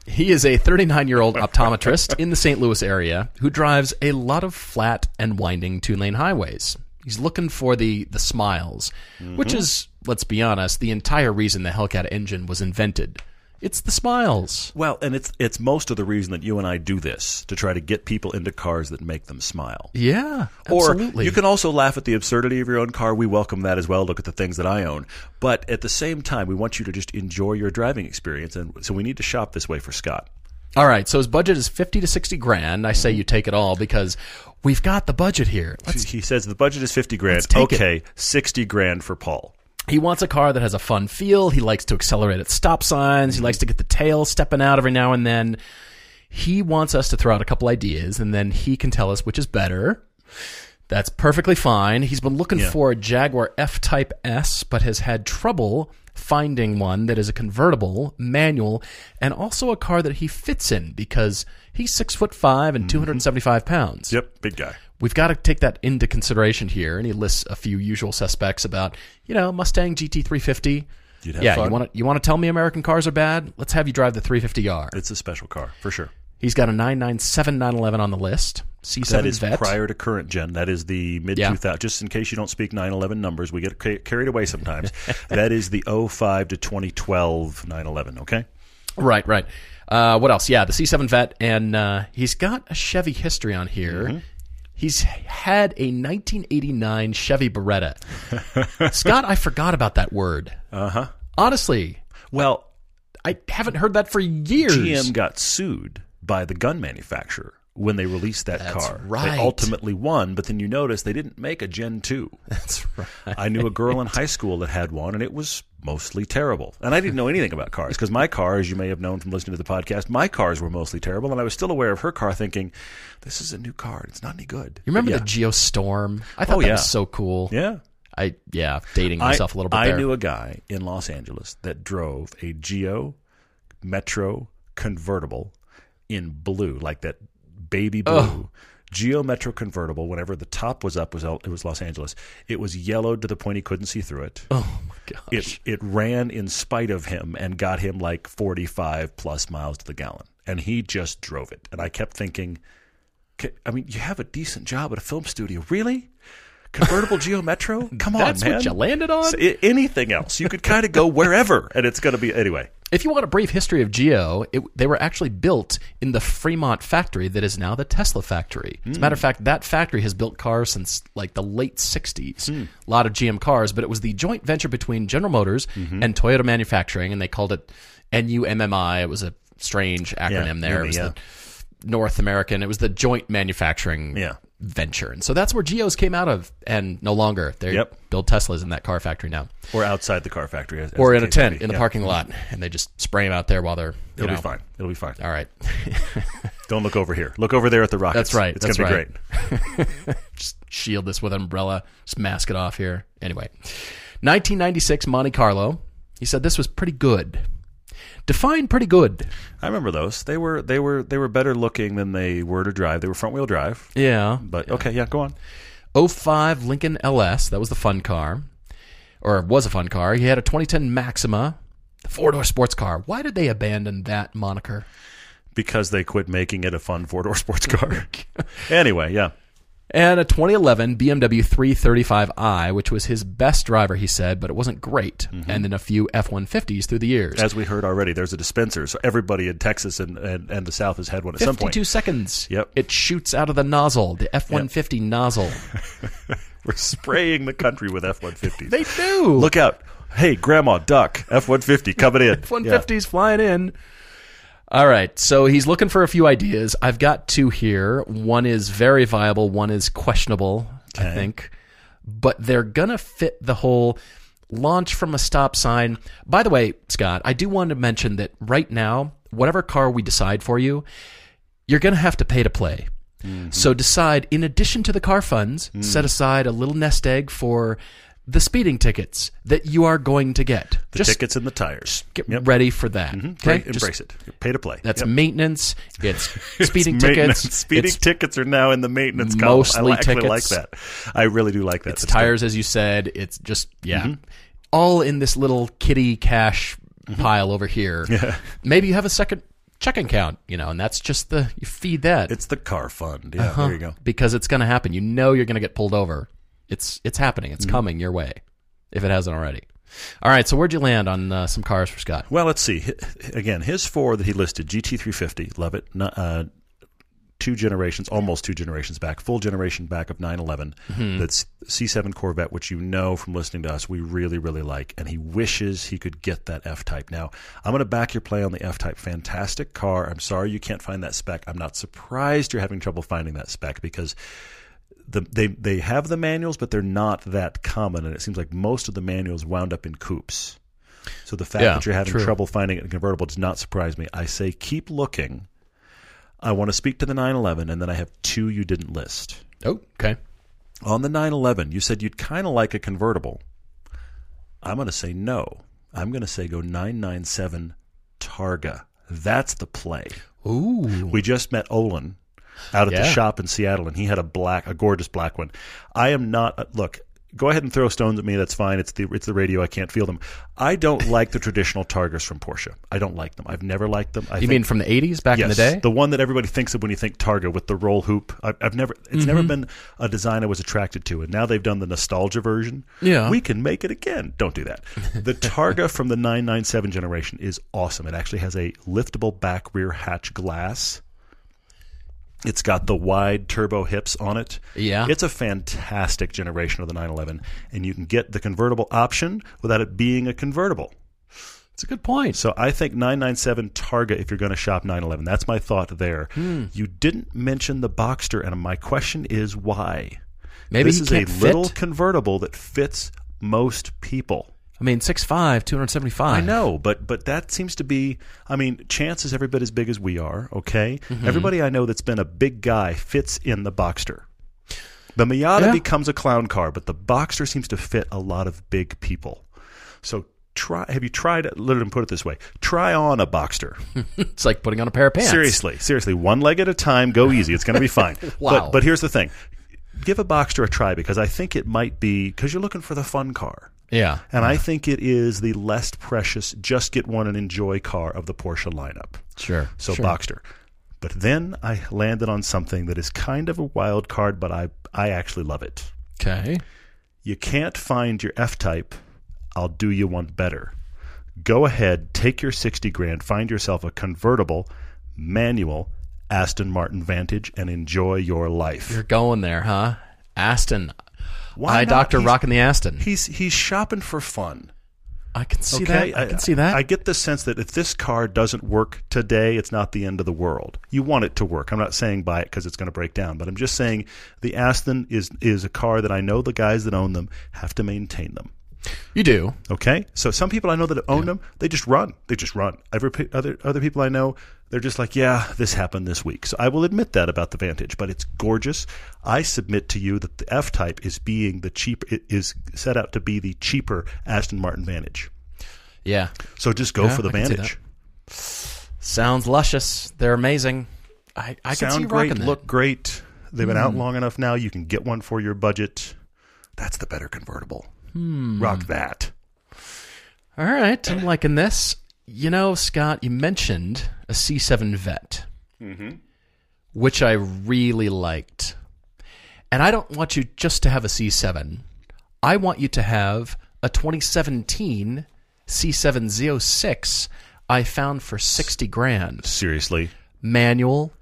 He is a 39 year old optometrist in the St. Louis area who drives a lot of flat and winding two lane highways. He's looking for the, the smiles, which mm-hmm. is, let's be honest, the entire reason the Hellcat engine was invented. It's the smiles. Well, and it's it's most of the reason that you and I do this to try to get people into cars that make them smile. Yeah, Or absolutely. you can also laugh at the absurdity of your own car. We welcome that as well. Look at the things that I own. But at the same time, we want you to just enjoy your driving experience. And so we need to shop this way for Scott. All right, so his budget is 50 to 60 grand. I say you take it all because we've got the budget here. Let's, he says the budget is 50 grand. Take it. okay, 60 grand for Paul. He wants a car that has a fun feel. He likes to accelerate at stop signs. He mm-hmm. likes to get the tail stepping out every now and then. He wants us to throw out a couple ideas and then he can tell us which is better. That's perfectly fine. He's been looking Yeah. for a Jaguar F Type S, but has had trouble finding one that is a convertible, manual, and also a car that he fits in because he's six foot five and mm-hmm. 275 pounds. Yep, big guy. We've got to take that into consideration here. And he lists a few usual suspects about, you know, Mustang GT350. You'd have yeah, fun. you want to you want to tell me American cars are bad? Let's have you drive the 350R. It's a special car for sure. He's got a 997 911 on the list. C7 That is vet. prior to current gen. That is the mid Yeah. 2000. Just in case you don't speak 911 numbers, we get ca- carried away sometimes. <laughs> that is the 05 to 2012 911. Okay. Right, right. Uh, what else? Yeah, the C7 vet, and uh, he's got a Chevy history on here. Mm-hmm. He's had a 1989 Chevy Beretta. <laughs> Scott, I forgot about that word. Uh huh. Honestly, Well, I haven't heard that for years. GM got sued by the gun manufacturer when they released that That's car. right. They ultimately won, but then you notice they didn't make a Gen 2. <laughs> That's right. I knew a girl in high school that had one, and it was mostly terrible. And I didn't know anything about cars because my car, as you may have known from listening to the podcast, my cars were mostly terrible. And I was still aware of her car, thinking, "This is a new car; it's not any good." You remember But the Geo Storm? I thought Oh, that yeah. was so cool. yeah, yeah. I yeah, dating myself a little bit I there. knew a guy in Los Angeles that drove a Geo Metro convertible in blue, like that baby blue. Oh. Geo Metro convertible. Whenever the top was up, was it was Los Angeles. It was yellowed to the point he couldn't see through it. oh my gosh. It it ran in spite of him and got him like forty five plus miles to the gallon, and he just drove it. And I kept thinking, I mean, you have a decent job at a film studio, really? Convertible <laughs> Geo Metro? Come on, That's man. what you landed on? So, anything else? You could kind of go wherever, and it's going to be anyway. If you want a brief history of Geo, it, they were actually built in the Fremont factory that is now the Tesla factory. As a hmm. matter of fact, that factory has built cars since like the late 60s. Hmm. A lot of GM cars, but it was the joint venture between General Motors mm-hmm. and Toyota Manufacturing, and they called it NUMMI. It was a strange acronym there. NUMMI, it was yeah. the North American. It was the joint manufacturing Yeah. Venture. And so that's where Geos came out of, and no longer. They Yep. build Teslas in that car factory now. Or outside the car factory, as, as Or in a tent in the Yeah. parking lot, and they just spray them out there while they're. It'll know, be fine. It'll be fine. All right. <laughs> Don't look over here. Look over there at the rockets. That's right. It's going to be great. <laughs> just shield this with an umbrella. Just mask it off here. Anyway, 1996 Monte Carlo. He said this was pretty good. Define pretty good. I remember those. They were they were they were better looking than they were to drive. They were front wheel drive. Yeah. But okay, yeah, go on. 05 Lincoln LS. That was the fun car, or was a fun car. He had a 2010 Maxima, the four door sports car. Why did they abandon that moniker? Because they quit making it a fun four door <laughs> sports car. <laughs> anyway, yeah. And a 2011 BMW 335i, which was his best driver, he said, but it wasn't great. Mm-hmm. And then a few F 150s through the years. As we heard already, there's a dispenser, so everybody in Texas and, and, and the South has had one at some point. 52 seconds. Yep. It shoots out of the nozzle, the F 150 nozzle. <laughs> We're spraying the country with F 150s. They do. Look out. Hey, Grandma, duck. F 150 coming in. F 150s flying in. All right. So he's looking for a few ideas. I've got two here. One is very viable, one is questionable, I think. But they're going to fit the whole launch from a stop sign. By the way, Scott, I do want to mention that right now, whatever car we decide for you, you're going to have to pay to play. Mm-hmm. So decide, in addition to the car funds, mm. set aside a little nest egg for the speeding tickets that you are going to get. The Just tickets and the tires. get Yep. ready for that. Mhm. Okay? Great. Just- Embrace it. Pay to play. That's Yep. maintenance. It's <laughs> speeding It's tickets. Speeding it's, tickets are now in the maintenance column. Mostly I actually like that. I really do like that. it's good. tires, as you said. It's just yeah, Mm-hmm. all in this little kitty cash Mm-hmm. pile over here. <laughs> Maybe you have a second checking account, you know, and that's just the you feed that It's the car fund. Yeah, Uh-huh. there you go. because it's going to happen. You know you're going to get pulled over. It's it's happening. Mm-hmm. It's coming your way if it hasn't already. All right, so where'd you land on uh, some cars for Scott? Well, let's see. Again, his four that he listed GT350, love it. Uh, two generations, almost two generations back, full generation back of 911. Mm-hmm. That's C7 Corvette, which you know from listening to us, we really, really like. And he wishes he could get that F Type. Now, I'm going to back your play on the F Type. Fantastic car. I'm sorry you can't find that spec. I'm not surprised you're having trouble finding that spec because the, they they have the manuals, but they're not that common, and it seems like most of the manuals wound up in coupes. So the fact Yeah, that you're having true. trouble finding it in convertible does not surprise me. I say keep looking. I want to speak to the 911, and then I have two you didn't list. Oh, okay. On the 911, you said you'd kind of like a convertible. I'm going to say no. I'm going to say go 997 Targa. That's the play. Ooh, We just met Olin out at the shop in Seattle, and he had a black, a gorgeous black one. I am not. uh, Look, go ahead and throw stones at me. That's fine. It's the it's the radio. I can't feel them. I don't <laughs> like the traditional Targas from Porsche. I don't like them. I've never liked them. I you think- mean from the '80s, back in the day? the one that everybody thinks of when you think Targa with the roll hoop. I, I've never, it's never been a design I was attracted to, and now they've done the nostalgia version. Yeah. we can make it again. Don't do that. The <laughs> Targa from the 997 generation is awesome. It actually has a liftable back rear hatch glass. It's got the wide turbo hips on it. Yeah. It's a fantastic generation of the 911, and you can get the convertible option without it being a convertible. It's a good point. So I think 997 Targa if you're going to shop 911. That's my thought there. Hmm. You didn't mention the Boxster, and my question is why? Maybe this is a fit. little convertible that fits most people. I mean, 6'5", 275. I know, but but that seems to be. I mean, Chance is every bit as big as we are. Okay, Mm-hmm. everybody I know that's been a big guy fits in the Boxster. The Miata Yeah. becomes a clown car, but the Boxster seems to fit a lot of big people. So try. Have you tried? Let me put it this way: try on a Boxster. <laughs> It's like putting on a pair of pants. Seriously, seriously, one leg at a time. Go easy. It's going to be fine. <laughs> Wow. But but here's the thing: give a Boxster a try because I think it might be because you're looking for the fun car. Yeah. And I think it is the less precious, just get one and enjoy car of the Porsche lineup. Sure. So sure. Boxster. But then I landed on something that is kind of a wild card, but I, I actually love it. Okay. You can't find your F type. I'll do you one better. Go ahead, take your 60 grand, find yourself a convertible, manual Aston Martin Vantage, and enjoy your life. You're going there, huh? Aston. Why I doctor rocking the Aston. He's, he's shopping for fun. I can see Okay, that. I can see that. I get the sense that if this car doesn't work today, it's not the end of the world. You want it to work. I'm not saying buy it because it's going to break down, but I'm just saying the Aston is is a car that I know the guys that own them have to maintain them. You do. Okay, so some people I know that own them, they just run. They just run. Other other other people I know, they're just like, yeah, this happened this week. So I will admit that about the Vantage, but it's gorgeous. I submit to you that the F Type is being the cheap it is set out to be the cheaper Aston Martin Vantage. Yeah. So just go Yeah, for the I Vantage. Sounds luscious. They're amazing. I, I can see Sound you great, that. look great. They've been out mm-hmm. long enough now. You can get one for your budget. That's the better convertible. Rock that. All right, I'm liking this. You know, Scott, you mentioned a C7 Vet, Mm-hmm. which I really liked. And I don't want you just to have a C7. I want you to have a 2017 C7 Z06 I found for 60 grand. Seriously. Manual.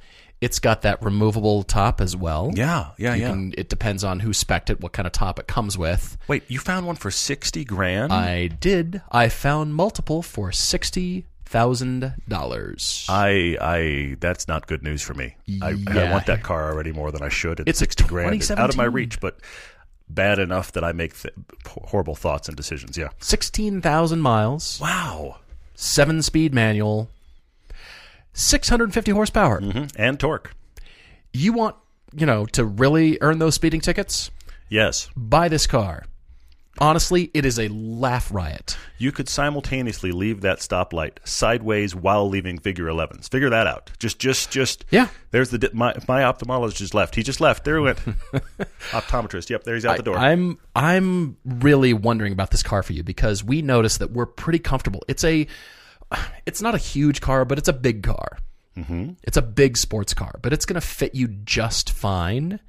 It's got that removable top as well. Yeah, yeah, You yeah. Can, it depends on who spec'd it, what kind of top it comes with. Wait, you found one for sixty grand? I did. I found multiple for sixty thousand dollars. I, I, that's not good news for me. I, I want that car already more than I should. And It's sixty grand out of my reach, but bad enough that I make th- horrible thoughts and decisions. Yeah. Sixteen thousand miles, Wow. seven-speed manual, six hundred and fifty horsepower. Mm-hmm. And torque. You want, you know, to really earn those speeding tickets? Yes. Buy this car. Honestly, it is a laugh riot. You could simultaneously leave that stoplight sideways while leaving figure 11s. Figure that out. Just, just, just. Yeah. There's the my my ophthalmologist just left. He just left. There he went. <laughs> Optometrist. Yep. There he's out the door. I'm I'm really wondering about this car for you because we noticed that we're pretty comfortable. It's a <sighs> it's not a huge car, but it's a big car. Mm-hmm. It's a big sports car, but it's going to fit you just fine.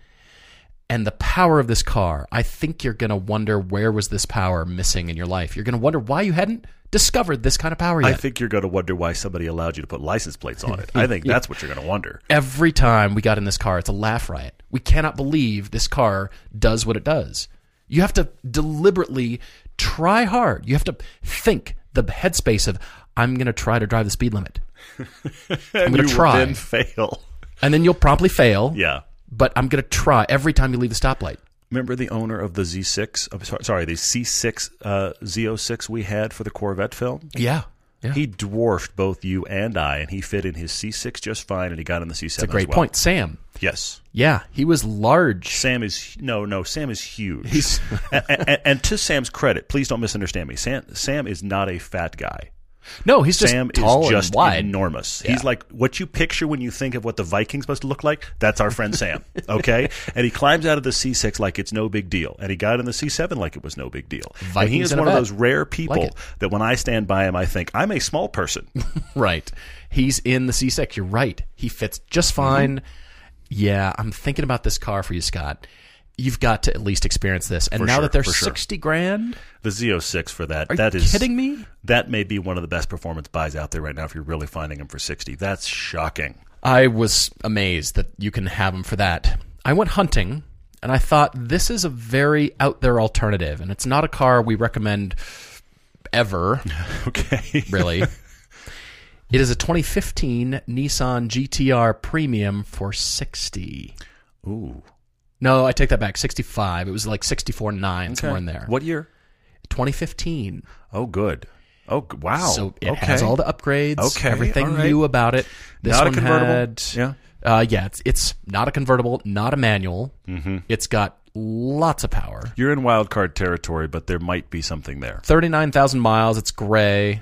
And the power of this car, I think you're going to wonder where was this power missing in your life. You're going to wonder why you hadn't discovered this kind of power yet. I think you're going to wonder why somebody allowed you to put license plates on it. I think <laughs> that's what you're going to wonder. Every time we got in this car, it's a laugh riot. We cannot believe this car does what it does. You have to deliberately try hard. You have to think the headspace of, I'm going to try to drive the speed limit. <laughs> I'm gonna try. Then fail. And then you'll promptly fail. Yeah. But I'm going to try every time you leave the stoplight. Remember the owner of the Z6? I'm sorry, sorry, the C6 uh, Z06 we had for the Corvette film? Yeah. Yeah. He dwarfed both you and I, and he fit in his C6 just fine, and he got in the C7 It's a great well. point. Sam. Yes. Yeah. He was large. Sam is no, no. Sam is huge. and, <laughs> and, and to Sam's credit, please don't misunderstand me. Sam, Sam is not a fat guy. No, he's just Sam tall is just and wide. enormous. Yeah. He's like what you picture when you think of what the Vikings to look like. That's our friend Sam. <laughs> Okay, and he climbs out of the C6 like it's no big deal, and he got in the C7 like it was no big deal. and he is one of those rare people Like that when I stand by him, I think I'm a small person. <laughs> Right. He's in the C6. You're right. He fits just mm-hmm. fine. Yeah, I'm thinking about this car for you, Scott. You've got to at least experience this. And For now sure, that they're sure. 60 grand, The Z06 for that. are that you is kidding me? That may be one of the best performance buys out there right now. If you're really finding them for sixty, that's shocking. I was amazed that you can have them for that. I went hunting and I thought this is a very out there alternative. And it's not a car we recommend ever, <laughs> Okay. really. <laughs> it is a 2015 Nissan GTR Premium for 60. Ooh. No, I take that back. 65. It was like 64.9, somewhere in there. What year? 2015. Oh, good. Oh, wow. So it okay. has all the upgrades. Okay, Everything right. new about it. This Not a one convertible? had. Yeah. Uh, yeah, it's, it's not a convertible, not a manual. Mm-hmm. It's got lots of power. You're in wild card territory, but there might be something there. 39,000 miles. It's gray.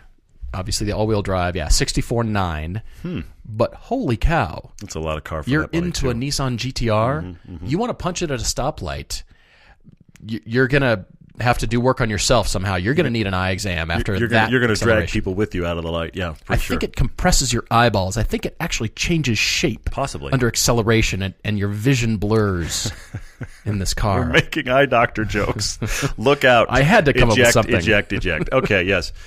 Obviously, the all wheel drive. Yeah, 64.9. Hmm. But holy cow. That's a lot of car for You're into too. a Nissan GTR. Mm-hmm, You want to punch it at a stoplight. you- You're going to have to do work on yourself somehow. You're going to need an eye exam after You're that. gonna, you're gonna drag people with you out of the light. Yeah, for I sure. think it compresses your eyeballs. I think it actually changes shape. Possibly. Under acceleration, and, and your vision blurs <laughs> in this car. We're making eye doctor jokes. <laughs> Look out! I had to come up with eject, something. Eject, eject. Okay, yes. <laughs>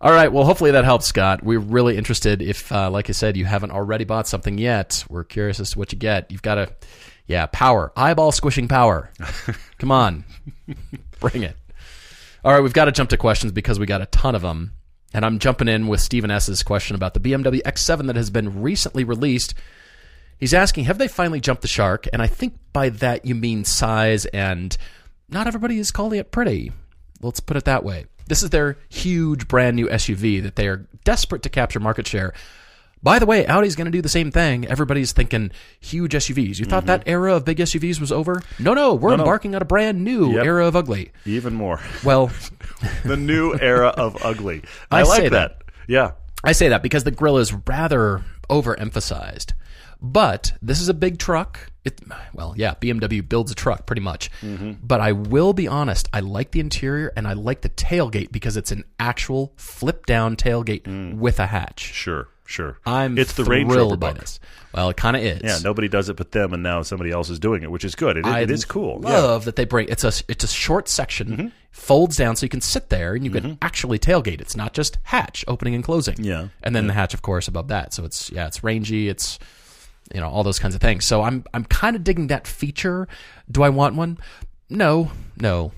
All right. Well, hopefully that helps, Scott. We're really interested. If, uh, like I said, you haven't already bought something yet, we're curious as to what you get. You've got to, yeah, power, eyeball squishing power. <laughs> Come on, bring it. All right, we've got to jump to questions because we got a ton of them. And I'm jumping in with Stephen S.'s question about the BMW X7 that has been recently released. He's asking, have they finally jumped the shark? And I think by that you mean size, and not everybody is calling it pretty. Let's put it that way. This is their huge brand new SUV that they are desperate to capture market share. By the way, Audi's going to do the same thing. Everybody's thinking huge SUVs. You thought that era of big SUVs was over? No, no, we're Mm-hmm. no. embarking on a brand new Yep. era of ugly. Even more. Well, <laughs> the new era of ugly. <laughs> I, I like say that. that. Yeah. I say that because the grill is rather overemphasized. But this is a big truck. It, well, yeah, BMW builds a truck pretty much. But I will be honest, I like the interior and I like the tailgate because it's an actual flip down tailgate with a hatch. Sure. sure. I'm it's the Range Rover by book. this. Well, it kind of is. Yeah, nobody does it but them, and now somebody else is doing it, which is good. It, it is cool. Yeah. Love that they bring it's a it's a short section, Mm-hmm. folds down so you can sit there and you can actually tailgate. It's not just hatch opening and closing. Yeah. and then the hatch, of course, above that. So it's yeah, it's rangy. It's you know all those kinds of things. So I'm I'm kind of digging that feature. Do I want one? No, no.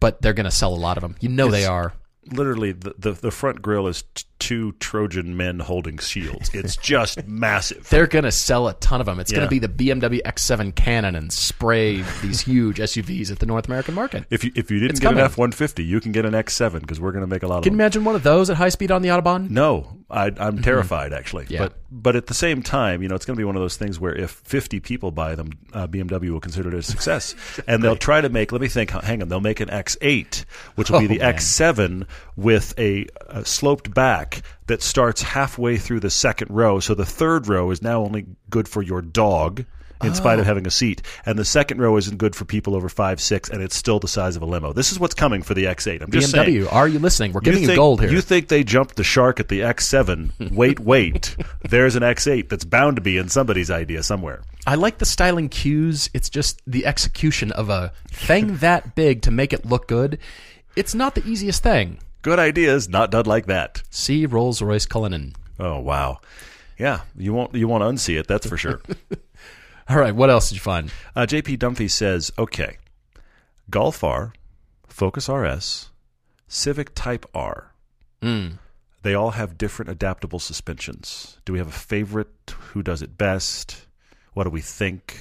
But they're going to sell a lot of them. You know they are. Literally, the, the the front grill is t- two Trojan men holding shields. It's just <laughs> massive. They're going to sell a ton of them. It's Yeah. going to be the BMW X7 Cannon and spray these <laughs> huge SUVs at the North American market. If you if you didn't It's get an. F one fifty, you can get an X seven because we're going to make a lot of Can you them. imagine one of those at high speed on the Autobahn? No, I, I'm terrified actually. Mm-hmm. Yeah. But but at the same time, you know, it's going to be one of those things where if 50 people buy them, uh, BMW will consider it a success, <laughs> and they'll try to make. Let me think. Hang on, they'll make an X8, which will be Oh, the man. X7 with a, a sloped back that starts halfway through the second row. So the third row is now only good for your dog. In oh. spite Oh. of having a seat, and the second row isn't good for people over five six, and it's still the size of a limo. This is what's coming for the X8. I'm just saying. Are you listening? We're giving you, think, gold here. You think they jumped the shark at the X7? <laughs> wait, wait. There's an X8 that's bound to be in somebody's idea somewhere. I like the styling cues. It's just the execution of a thing that big to make it look good. It's not the easiest thing. Good ideas, not done like that. See Rolls Royce Cullinan. Oh wow, yeah. You won't you won't unsee it. That's for sure. <laughs> All right, what else did you find? uh, JP Dunphy says, okay, Golf R, Focus RS, Civic Type R. They all have different adaptable suspensions. Do we have a favorite? Who does it best? What do we think?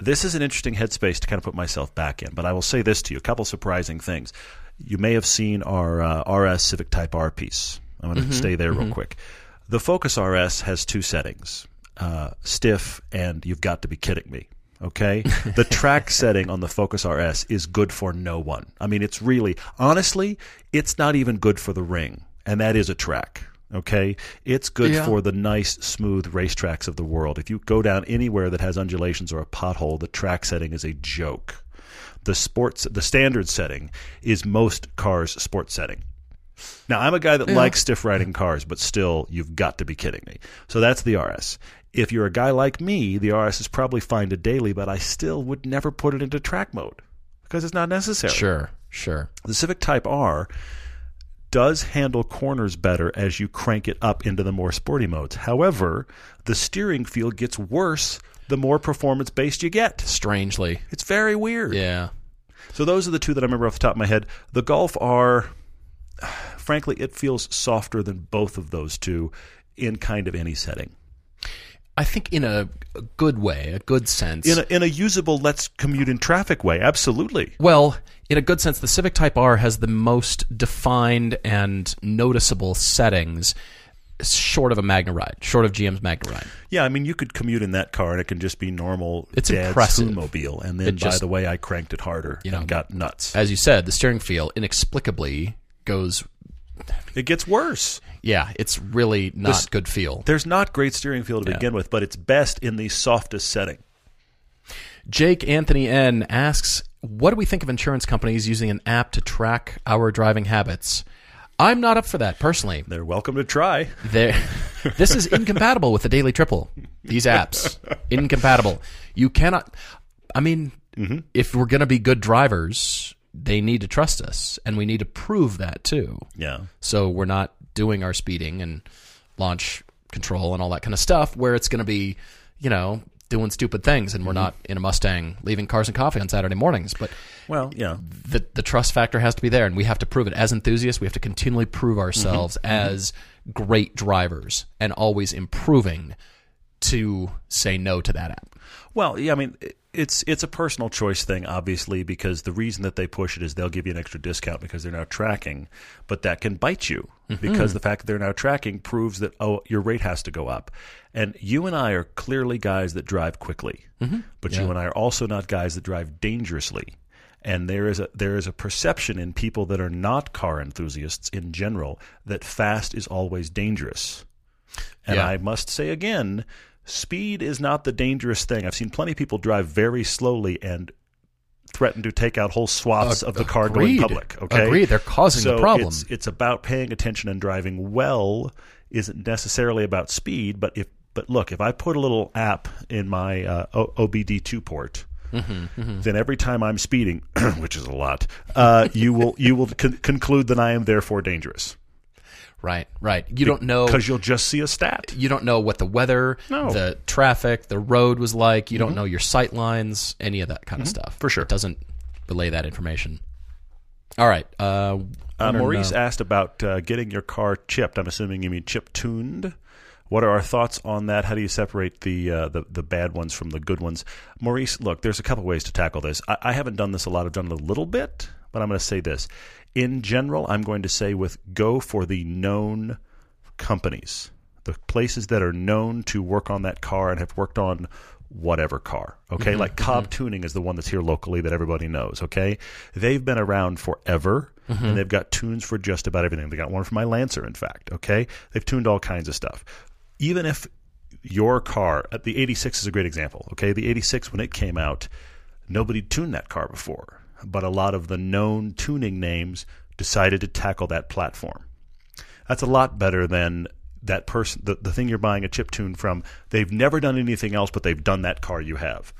This is an interesting headspace to kind of put myself back in, but I will say this to you a couple surprising things. You may have seen our uh, RS Civic Type R piece. I'm going to stay there real quick. The Focus RS has two settings uh, stiff and you've got to be kidding me. Okay? <laughs> the track setting on the Focus RS is good for no one. I mean, it's really, honestly, it's not even good for the ring, and that is a track. Okay? It's good Yeah. for the nice, smooth racetracks of the world. If you go down anywhere that has undulations or a pothole, the track setting is a joke. The sports, the standard setting is most cars' sports setting. Now, I'm a guy that likes stiff riding cars, but still, you've got to be kidding me. So that's the RS. If you're a guy like me, the RS is probably fine to daily, but I still would never put it into track mode because it's not necessary. Sure, sure. The Civic Type R does handle corners better as you crank it up into the more sporty modes. However, the steering feel gets worse the more performance based you get. Strangely. It's very weird. Yeah. So those are the two that I remember off the top of my head. The Golf R, <sighs> frankly, it feels softer than both of those two in kind of any setting. I think in a, a good way, a good sense. In a, in a usable let's commute in traffic way, absolutely. Well, in a good sense, the Civic Type R has the most defined and noticeable settings, short of a MagneRide, short of GM's MagneRide. Yeah, I mean, you could commute in that car and it can just be normal It's dad's impressive. mobile. And then, It by the way, I cranked it harder You know, and got nuts. As you said, the steering feel inexplicably goes. It gets worse. Yeah, it's really not good feel. There's not great steering feel to Yeah. begin with, but it's best in the softest setting. Jake Anthony N asks, "What do we think of insurance companies using an app to track our driving habits?" I'm not up for that personally. They're welcome to try. There, this is incompatible with the Daily Triple. These apps incompatible. You cannot. I mean, mm-hmm. if we're going to be good drivers, they need to trust us, and we need to prove that too. Yeah. So we're not doing our speeding and launch control and all that kind of stuff where it's going to be, you know, doing stupid things and we're mm-hmm. not in a Mustang leaving cars and coffee on Saturday mornings. But Well, yeah. the the trust factor has to be there and we have to prove it as enthusiasts. We have to continually prove mm-hmm. ourselves mm-hmm. as great drivers and always improving to say no to that app. Well, yeah, I mean, it- it's it's a personal choice thing, obviously, because the reason that they push it is they'll give you an extra discount because they're now tracking, but that can bite you mm-hmm. because the fact that they're now tracking proves that oh, your rate has to go up. And you and I are clearly guys that drive quickly, mm-hmm. but you and I are also not guys that drive dangerously. And there is a there is a perception in people that are not car enthusiasts in general that fast is always dangerous. And Yeah. I must say again, speed is not the dangerous thing. I've seen plenty of people drive very slowly and threaten to take out whole swaths Ag- of the car going public. Okay, Agreed. They're causing the problem. It's, it's about paying attention and driving well. Isn't necessarily about speed, but if but look, if I put a little app in my uh, OBD2 port. Mm-hmm, Then every time I'm speeding, <clears throat> which is a lot, uh, you will you will con- conclude that I am therefore dangerous Right, right. You don't know because you'll just see a stat. you don't know what the weather, No. the traffic, the road was like. You don't know your sight lines, any of that kind of stuff. For sure. it doesn't relay that information. All right, uh, Uh, Maurice now- asked about uh, getting your car chipped. I'm assuming you mean chip tuned. What are our thoughts on that? How do you separate the, uh, the the bad ones from the good ones? Maurice, look, there's a couple ways to tackle this. I, I haven't done this a lot. I've done it a little bit, but I'm going to say this. In general, I'm going to say with go for the known companies, the places that are known to work on that car and have worked on whatever car. Okay, mm-hmm, like Cobb mm-hmm. Tuning is the one that's here locally that everybody knows. Okay, they've been around forever. Mm-hmm. And they've got tunes for just about everything. They got one for my Lancer, in fact. Okay, they've tuned all kinds of stuff. Even if your car, uh, the 86 is a great example. Okay, the 86 when it came out, nobody tuned that car before, but a lot of the known tuning names decided to tackle that platform. That's a lot better than that person, the, the thing you're buying a chip tune from. They've never done anything else, but they've done that car you have.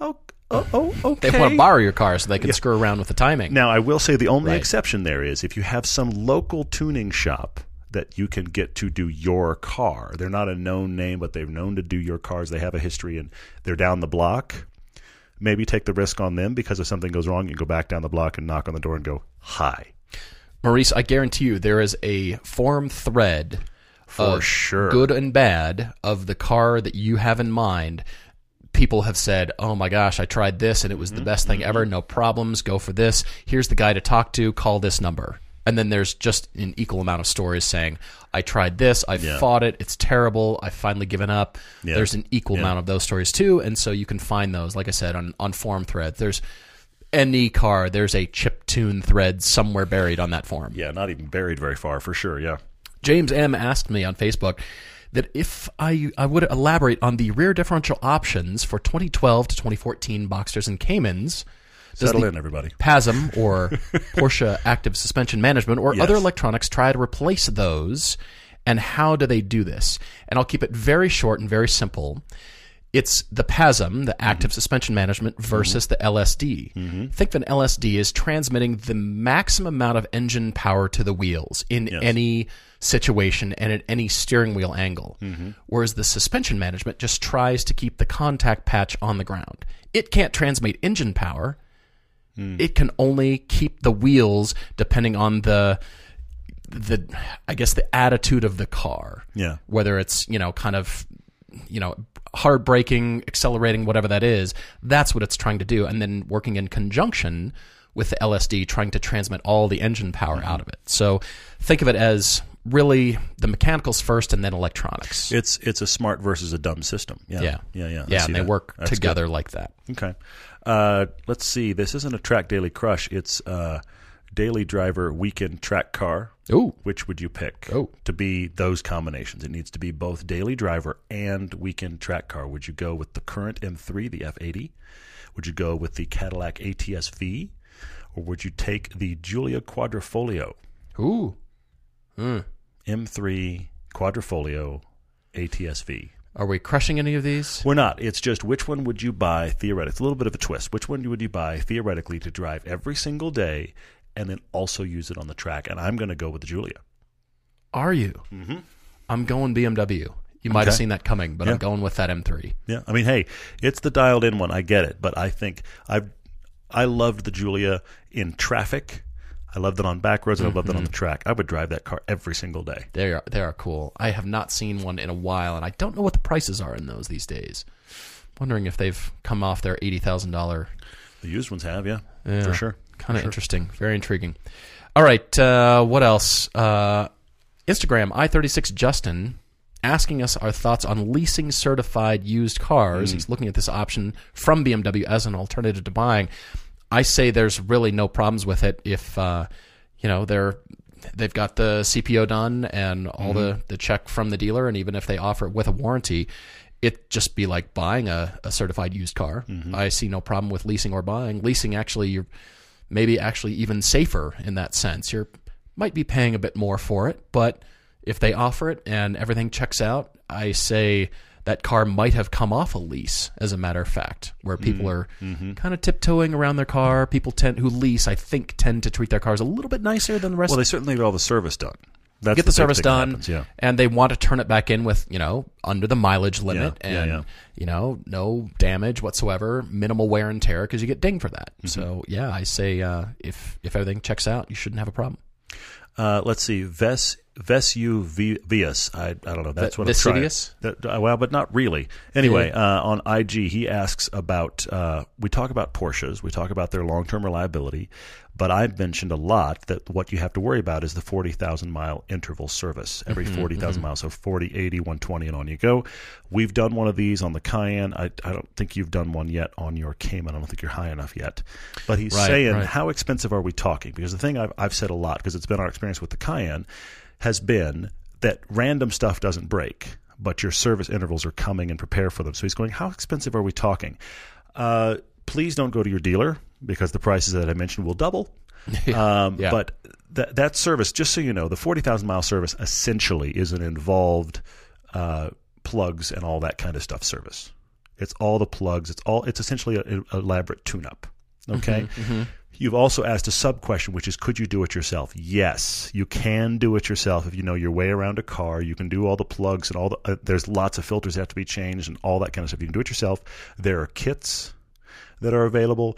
Oh, oh, oh okay. they want to borrow your car so they can screw around with the timing. Now, I will say the only Right. exception there is if you have some local tuning shop that you can get to do your car. They're not a known name, but they're known to do your cars. They have a history and they're down the block. Maybe take the risk on them because if something goes wrong, you go back down the block and knock on the door and go, hi. Maurice, I guarantee you there is a forum thread For of sure. good and bad of the car that you have in mind. People have said, "Oh my gosh, I tried this and it was the mm-hmm, best thing ever. Mm-hmm. No problems. Go for this. Here's the guy to talk to. Call this number." And then there's just an equal amount of stories saying, "I tried this. I Yeah. fought it. It's terrible. I've finally given up." Yeah. There's an equal amount of those stories too, and so you can find those. Like I said, on on forum threads. There's any car. There's a chip tune thread somewhere buried on that forum. Yeah, not even buried very far, for sure. Yeah. James M asked me on Facebook that if I I would elaborate on the rear differential options for 2012 to 2014 Boxsters and Caymans. Does Settle in, everybody. PASM <laughs> or Porsche Active Suspension Management or Yes. other electronics try to replace those, and how do they do this? And I'll keep it very short and very simple. It's the PASM, the mm-hmm. active suspension management, mm-hmm. versus the LSD. Mm-hmm. Think of an LSD as transmitting the maximum amount of engine power to the wheels in any situation and at any steering wheel angle. Whereas the suspension management just tries to keep the contact patch on the ground. It can't transmit engine power. It can only keep the wheels depending on the the I guess the attitude of the car. Yeah. Whether it's, you know, kind of you know, hard braking, accelerating, whatever that is, that's what it's trying to do. And then working in conjunction with the LSD, trying to transmit all the engine power Mm-hmm. out of it. So think of it as really the mechanicals first and then electronics. It's it's a smart versus a dumb system. Yeah. yeah. Yeah. Yeah. Yeah. And they that. work That's good. together like that. Okay. Uh, let's see. This isn't a track daily crush. It's uh, daily driver weekend track car. Ooh. Which would you pick Oh. to be those combinations? It needs to be both daily driver and weekend track car. Would you go with the current M3, the F80? Would you go with the Cadillac ATS-V? Or would you take the Giulia Quadrifoglio Ooh. M3 Quadrifoglio ATS-V? Are we crushing any of these? We're not. It's just which one would you buy theoretically? It's a little bit of a twist. Which one would you buy theoretically to drive every single day and then also use it on the track? And I'm going to go with the Giulia. Are you? Mm-hmm. I'm going BMW. You might have seen that coming, but Yeah. I'm going with that M3. Yeah. I mean, hey, it's the dialed in one. I get it. But I think I've, I loved the Giulia in traffic. I loved it on back roads and I loved it on the track. I would drive that car every single day. They are they are cool. I have not seen one in a while, and I don't know what the prices are in those these days. Wondering if they've come off their eighty thousand dollar. The used ones have, yeah, for sure. Kind of interesting. Very intriguing. All right. Uh, what else? Uh, Instagram i thirty six Justin asking us our thoughts on leasing certified used cars. He's looking at this option from BMW as an alternative to buying. I say there's really no problems with it if uh, you know they're they've got the CPO done and all the the check from the dealer, and even if they offer it with a warranty. it just be like buying a, a certified used car. I see no problem with leasing or buying. Leasing actually you're maybe actually even safer in that sense. You're might be paying a bit more for it, but if they offer it and everything checks out, I say that car might have come off a lease as a matter of fact, where people are kind of tiptoeing around their car. People tend who lease, I think, tend to treat their cars a little bit nicer than the rest Well, they certainly get all the service done. That's get the big service done, happens, yeah. and they want to turn it back in with you know under the mileage limit Yeah, and yeah. you know no damage whatsoever, minimal wear and tear because you get dinged for that. Mm-hmm. So yeah, I say uh, if if everything checks out, you shouldn't have a problem. Uh, let's see, Ves Vesu V- Vius. I I don't know. That's what I'm trying. Vesuvius? That, uh, well, but not really. Anyway, uh, on IG, he asks about. Uh, we talk about Porsches. We talk about their long term reliability, but I've mentioned a lot that what you have to worry about is the forty thousand mile interval service every Mm-hmm, miles. So 40, 80, 120, and on you go. We've done one of these on the Cayenne. I, I don't think you've done one yet on your Cayman. I don't think you're high enough yet. But he's Right, saying, right. how expensive are we talking? Because the thing I've, I've said a lot, because it's been our experience with the Cayenne, has been that random stuff doesn't break, but your service intervals are coming and prepare for them. So he's going, how expensive are we talking? Uh, please don't go to your dealer because the prices that I mentioned will double. <laughs> Um, Yeah. But that that service, just so you know, the forty thousand mile service essentially is an involved uh, plugs and all that kind of stuff service. It's all the plugs. It's all. It's essentially an elaborate tune-up. Okay. You've also asked a sub question, which is, could you do it yourself? Yes, you can do it yourself if you know your way around a car. You can do all the plugs and all the. Uh, there's lots of filters that have to be changed and all that kind of stuff. You can do it yourself. There are kits that are available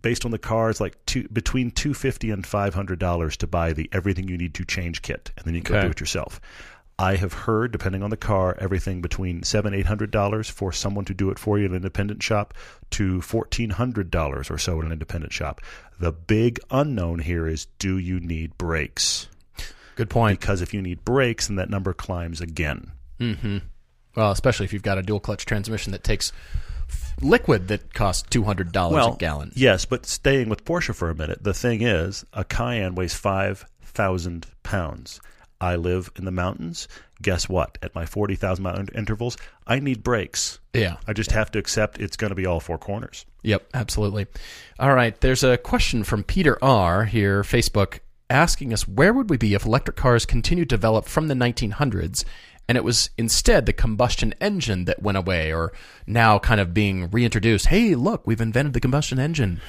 based on the car. It's like two, between two fifty and five hundred dollars to buy the everything you need to change kit, and then you can Okay. do it yourself. I have heard, depending on the car, everything between seven eight hundred dollars for someone to do it for you in an independent shop to fourteen hundred dollars or so in an independent shop. The big unknown here is: Do you need brakes? Good point. Because if you need brakes, then that number climbs again. Mm-hmm. Well, especially if you've got a dual clutch transmission that takes liquid that costs two hundred dollars a gallon. Yes, but staying with Porsche for a minute, the thing is, a Cayenne weighs five thousand pounds. I live in the mountains. Guess what? At my forty thousand mile intervals, I need brakes. Yeah. I just have to accept it's going to be all four corners. Yep, absolutely. All right, there's a question from Peter R here, Facebook, asking us where would we be if electric cars continued to develop from the 1900s and it was instead the combustion engine that went away or now kind of being reintroduced. Hey, look, we've invented the combustion engine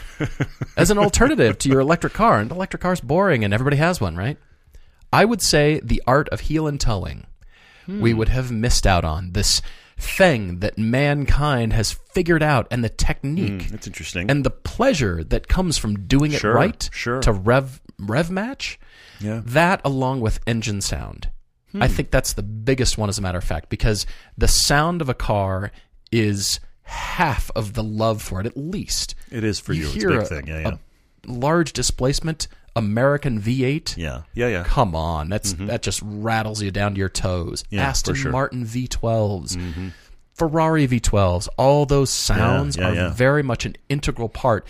as an <laughs> alternative to your electric car and electric car's boring and everybody has one, right? I would say the art of heel and toeing we hmm. would have missed out on this thing that mankind has figured out and the technique hmm, That's interesting. and the pleasure that comes from doing it Sure, right sure. to rev rev match Yeah. that along with engine sound i hmm. think that's the biggest one as a matter of fact because the sound of a car is half of the love for it at least it is for you. It's a big a- thing. Yeah, yeah. a large displacement american v8 yeah, yeah, yeah. Come on, that's that just rattles you down to your toes. Mm-hmm. Yeah, Aston for sure. Mm-hmm. Martin V12s, Ferrari V12s, all those sounds yeah, are yeah. very much an integral part.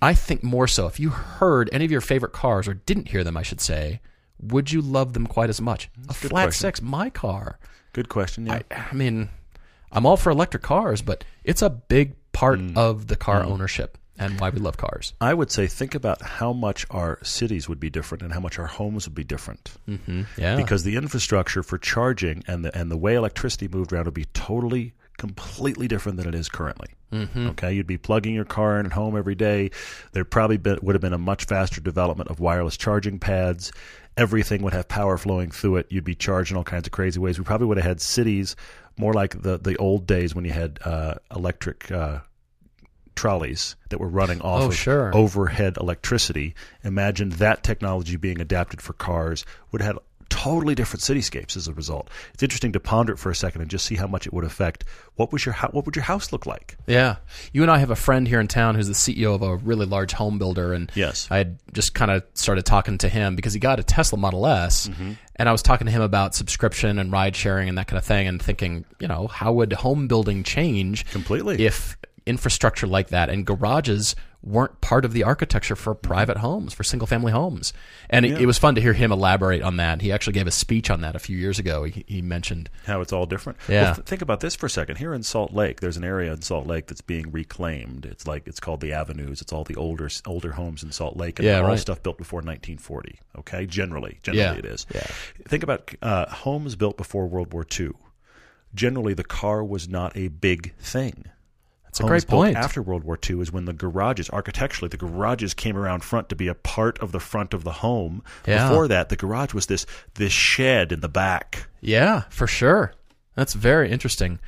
I think more so. If you heard any of your favorite cars or didn't hear them, I should say, would you love them quite as much? a good flat question. six, my car. Good question. Yeah. I mean, I'm all for electric cars, but it's a big part Mm. of the car ownership and why we love cars. I would say think about how much our cities would be different and how much our homes would be different. Yeah, because the infrastructure for charging and the and the way electricity moved around would be totally completely different than it is currently. Mm-hmm. Okay, you'd be plugging your car in at home every day. There probably been, would have been a much faster development of wireless charging pads. Everything would have power flowing through it. You'd be charged in all kinds of crazy ways. We probably would have had cities more like the the old days when you had uh, electric. Uh, trolleys that were running off Oh, of sure. overhead electricity. Imagine that technology being adapted for cars would have totally different cityscapes as a result. It's interesting to ponder it for a second and just see how much it would affect what was your what would your house look like? Yeah. You and I have a friend here in town who's the CEO of a really large home builder. And Yes. I had just kind of started talking to him because he got a Tesla Model S. Mm-hmm. And I was talking to him about subscription and ride sharing and that kind of thing and thinking, you know, how would home building change Completely. if infrastructure like that and garages weren't part of the architecture for private homes, for single family homes. And it, it was fun to hear him elaborate on that. He actually gave a speech on that a few years ago. He, he mentioned how it's all different. Yeah. Well, th- think about this for a second. Here in Salt Lake, there's an area in Salt Lake that's being reclaimed. It's like it's called the Avenues. It's all the older older homes in Salt Lake, and Yeah, all right. stuff built before 1940. Okay, generally, generally Yeah, it is. yeah. Think about uh, homes built before World War II. Generally, the car was not a big thing. That's a great point. After World War II is when the garages, architecturally, the garages came around front to be a part of the front of the home. Yeah. Before that, the garage was this this shed in the back. Yeah, for sure. That's very interesting.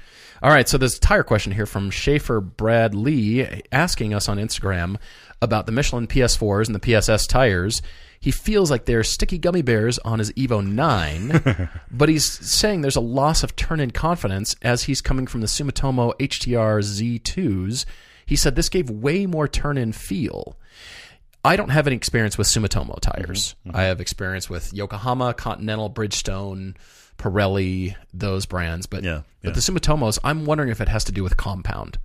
All right, so there's a tire question here from Schaefer Brad Lee asking us on Instagram about the Michelin PS4s and the PSS tires. He feels like they're sticky gummy bears on his Evo 9, <laughs> but he's saying there's a loss of turn in confidence as he's coming from the Sumitomo HTR Z2s. He said this gave way more turn in feel. I don't have any experience with Sumitomo tires. Mm-hmm, I have experience with Yokohama, Continental, Bridgestone, Pirelli, those brands. But Yeah, but the Sumitomos, I'm wondering if it has to do with compound.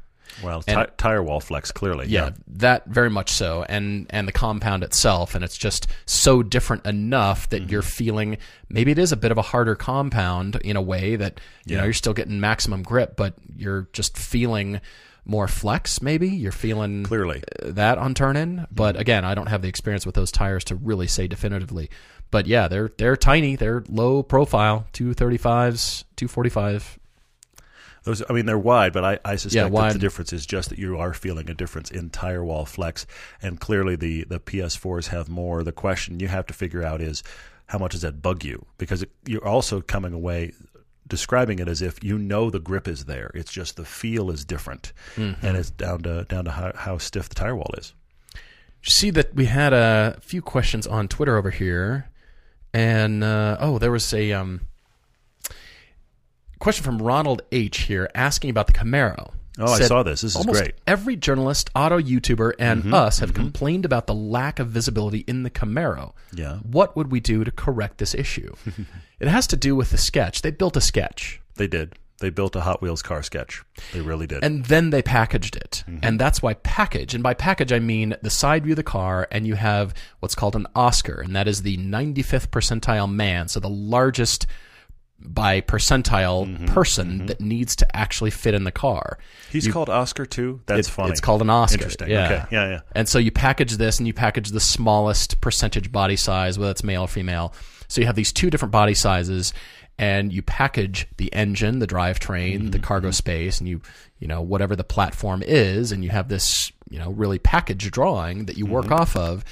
Well, t- and, tire wall flex clearly. Yeah, yeah, that very much so, and and the compound itself, and it's just so different enough that mm-hmm. you're feeling maybe it is a bit of a harder compound in a way that you yeah. know you're still getting maximum grip, but you're just feeling more flex maybe? You're feeling clearly. that on turn in? But again i don't have the experience with those tires to really say definitively. But yeah they're they're tiny. They're low profile. 235s 245 those, I mean, they're wide, but I, I suspect Yeah, that the difference is just that you are feeling a difference in tire wall flex, and clearly the the PS4s have more. The question you have to figure out is how much does that bug you? Because it, you're also coming away describing it as if you know the grip is there. It's just the feel is different, Mm-hmm. and it's down to down to how, how stiff the tire wall is. you see that we had a few questions on Twitter over here, and uh, oh, there was a um, question from Ronald H here asking about the Camaro. Oh, I saw this. This is great. Every journalist, auto YouTuber, and Mm-hmm, us have complained about the lack of visibility in the Camaro. Yeah. What would we do to correct this issue? <laughs> it has to do with the sketch. They built a sketch. They did. They built a Hot Wheels car sketch. They really did. and then they packaged it Mm-hmm. and that's why package and by package i mean the side view of the car and you have what's called an oscar and that is the 95th percentile man so the largest by percentile Mm-hmm. person that needs to actually fit in the car He's called Oscar too. That's It- funny. It's called an Oscar. Interesting. Yeah. Okay. Yeah. Yeah. And so you package this and you package the smallest percentage body size, whether it's male or female. So you have these two different body sizes and you package the engine, the drivetrain, Mm-hmm. the cargo space, and you, you know, whatever the platform is, and you have this, you know, really packaged drawing that you work Mm-hmm. off of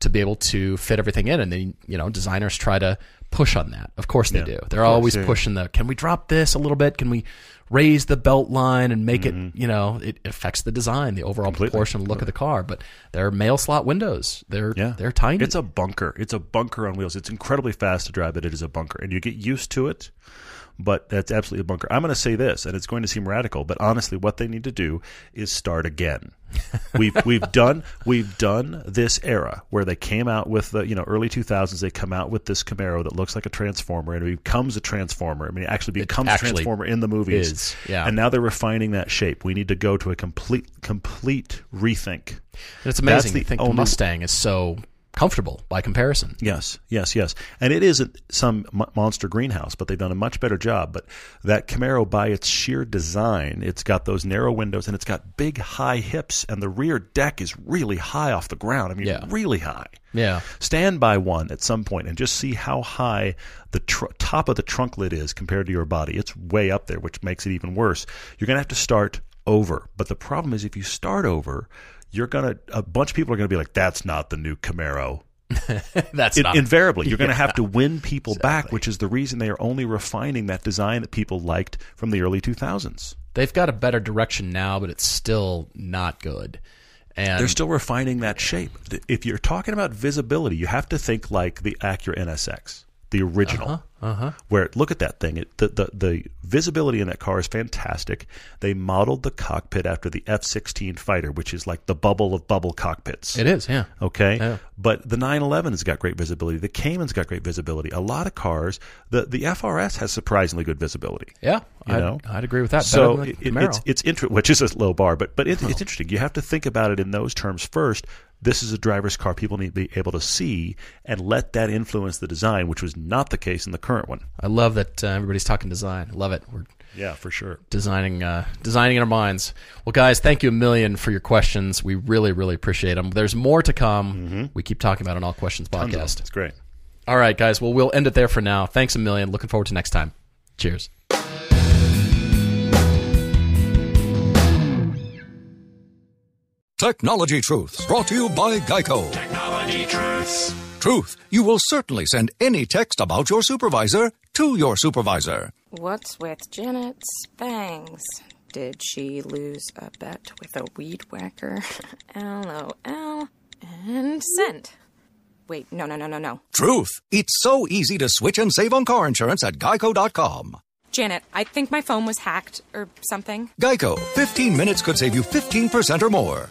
to be able to fit everything in. And then, you know, designers try to push on that. Of course they Yeah, do. They're always pushing the, can we drop this a little bit? Can we raise the belt line and make Mm-hmm. it, you know, it affects the design, the overall proportion look of the car. But they're mail slot windows. They're, Yeah, they're tiny. It's a bunker. It's a bunker on wheels. It's incredibly fast to drive, but it is a bunker, and you get used to it. But that's absolutely a bunker. I'm going to say this, and it's going to seem radical, but honestly, what they need to do is start again. <laughs> we've we've done we've done this era where they came out with the you know early 2000s. They come out with this Camaro that looks like a transformer, and it becomes a transformer. I mean, it actually becomes actually a transformer in the movies. is, yeah. And now they're refining that shape. We need to go to a complete complete rethink. And it's That's amazing the to think the Mustang is so comfortable by comparison. Yes, yes, yes. And it isn't some mo- monster greenhouse, but they've done a much better job. But that Camaro, by its sheer design, it's got those narrow windows and it's got big, high hips, and the rear deck is really high off the ground. I mean, Yeah. really high. Yeah. Stand by one at some point and just see how high the tr- top of the trunk lid is compared to your body. It's way up there, which makes it even worse. You're going to have to start over. But the problem is, if you start over, you're going to, a bunch of people are going to be like, that's not the new Camaro. <laughs> That's In- not invariably, you're going <laughs> to have to win people back, which is the reason they are only refining that design that people liked from the early 2000s. They've got a better direction now, but it's still not good. And They're still refining that shape. If you're talking about visibility, you have to think like the Acura NSX. The original. Uh-huh. Where look at that thing. It, the, the the visibility in that car is fantastic. They modeled the cockpit after the F-16 fighter, which is like the bubble of bubble cockpits. It is, yeah. Okay, Yeah. but the 911 has got great visibility. The Cayman's got great visibility. A lot of cars, the the FRS has surprisingly good visibility. Yeah, You I'd, know? I'd agree with that. So it, than the it- it's it's inter- which is a low bar, but but it, it's <laughs> interesting. You have to think about it in those terms first. This is a driver's car people need to be able to see and let that influence the design, which was not the case in the current one. I love that uh, everybody's talking design. I love it. We're Yeah, for sure. designing uh, designing in our minds. Well, guys, thank you a million for your questions. We really, really appreciate them. There's more to come. We keep talking about on All Questions podcast. It's great. All right, guys. Well, we'll end it there for now. Thanks a million. Looking forward to next time. Cheers. Technology Truths, brought to you by Geico. Technology truths. Truth, you will certainly send any text about your supervisor to your supervisor. What's with Janet Spangs? Did she lose a bet with a weed whacker? <laughs> LOL. And send. Wait, no, no, no, no, no. Truth, it's so easy to switch and save on car insurance at geico.com. Janet, I think my phone was hacked or something. Geico, 15 minutes could save you 15% or more.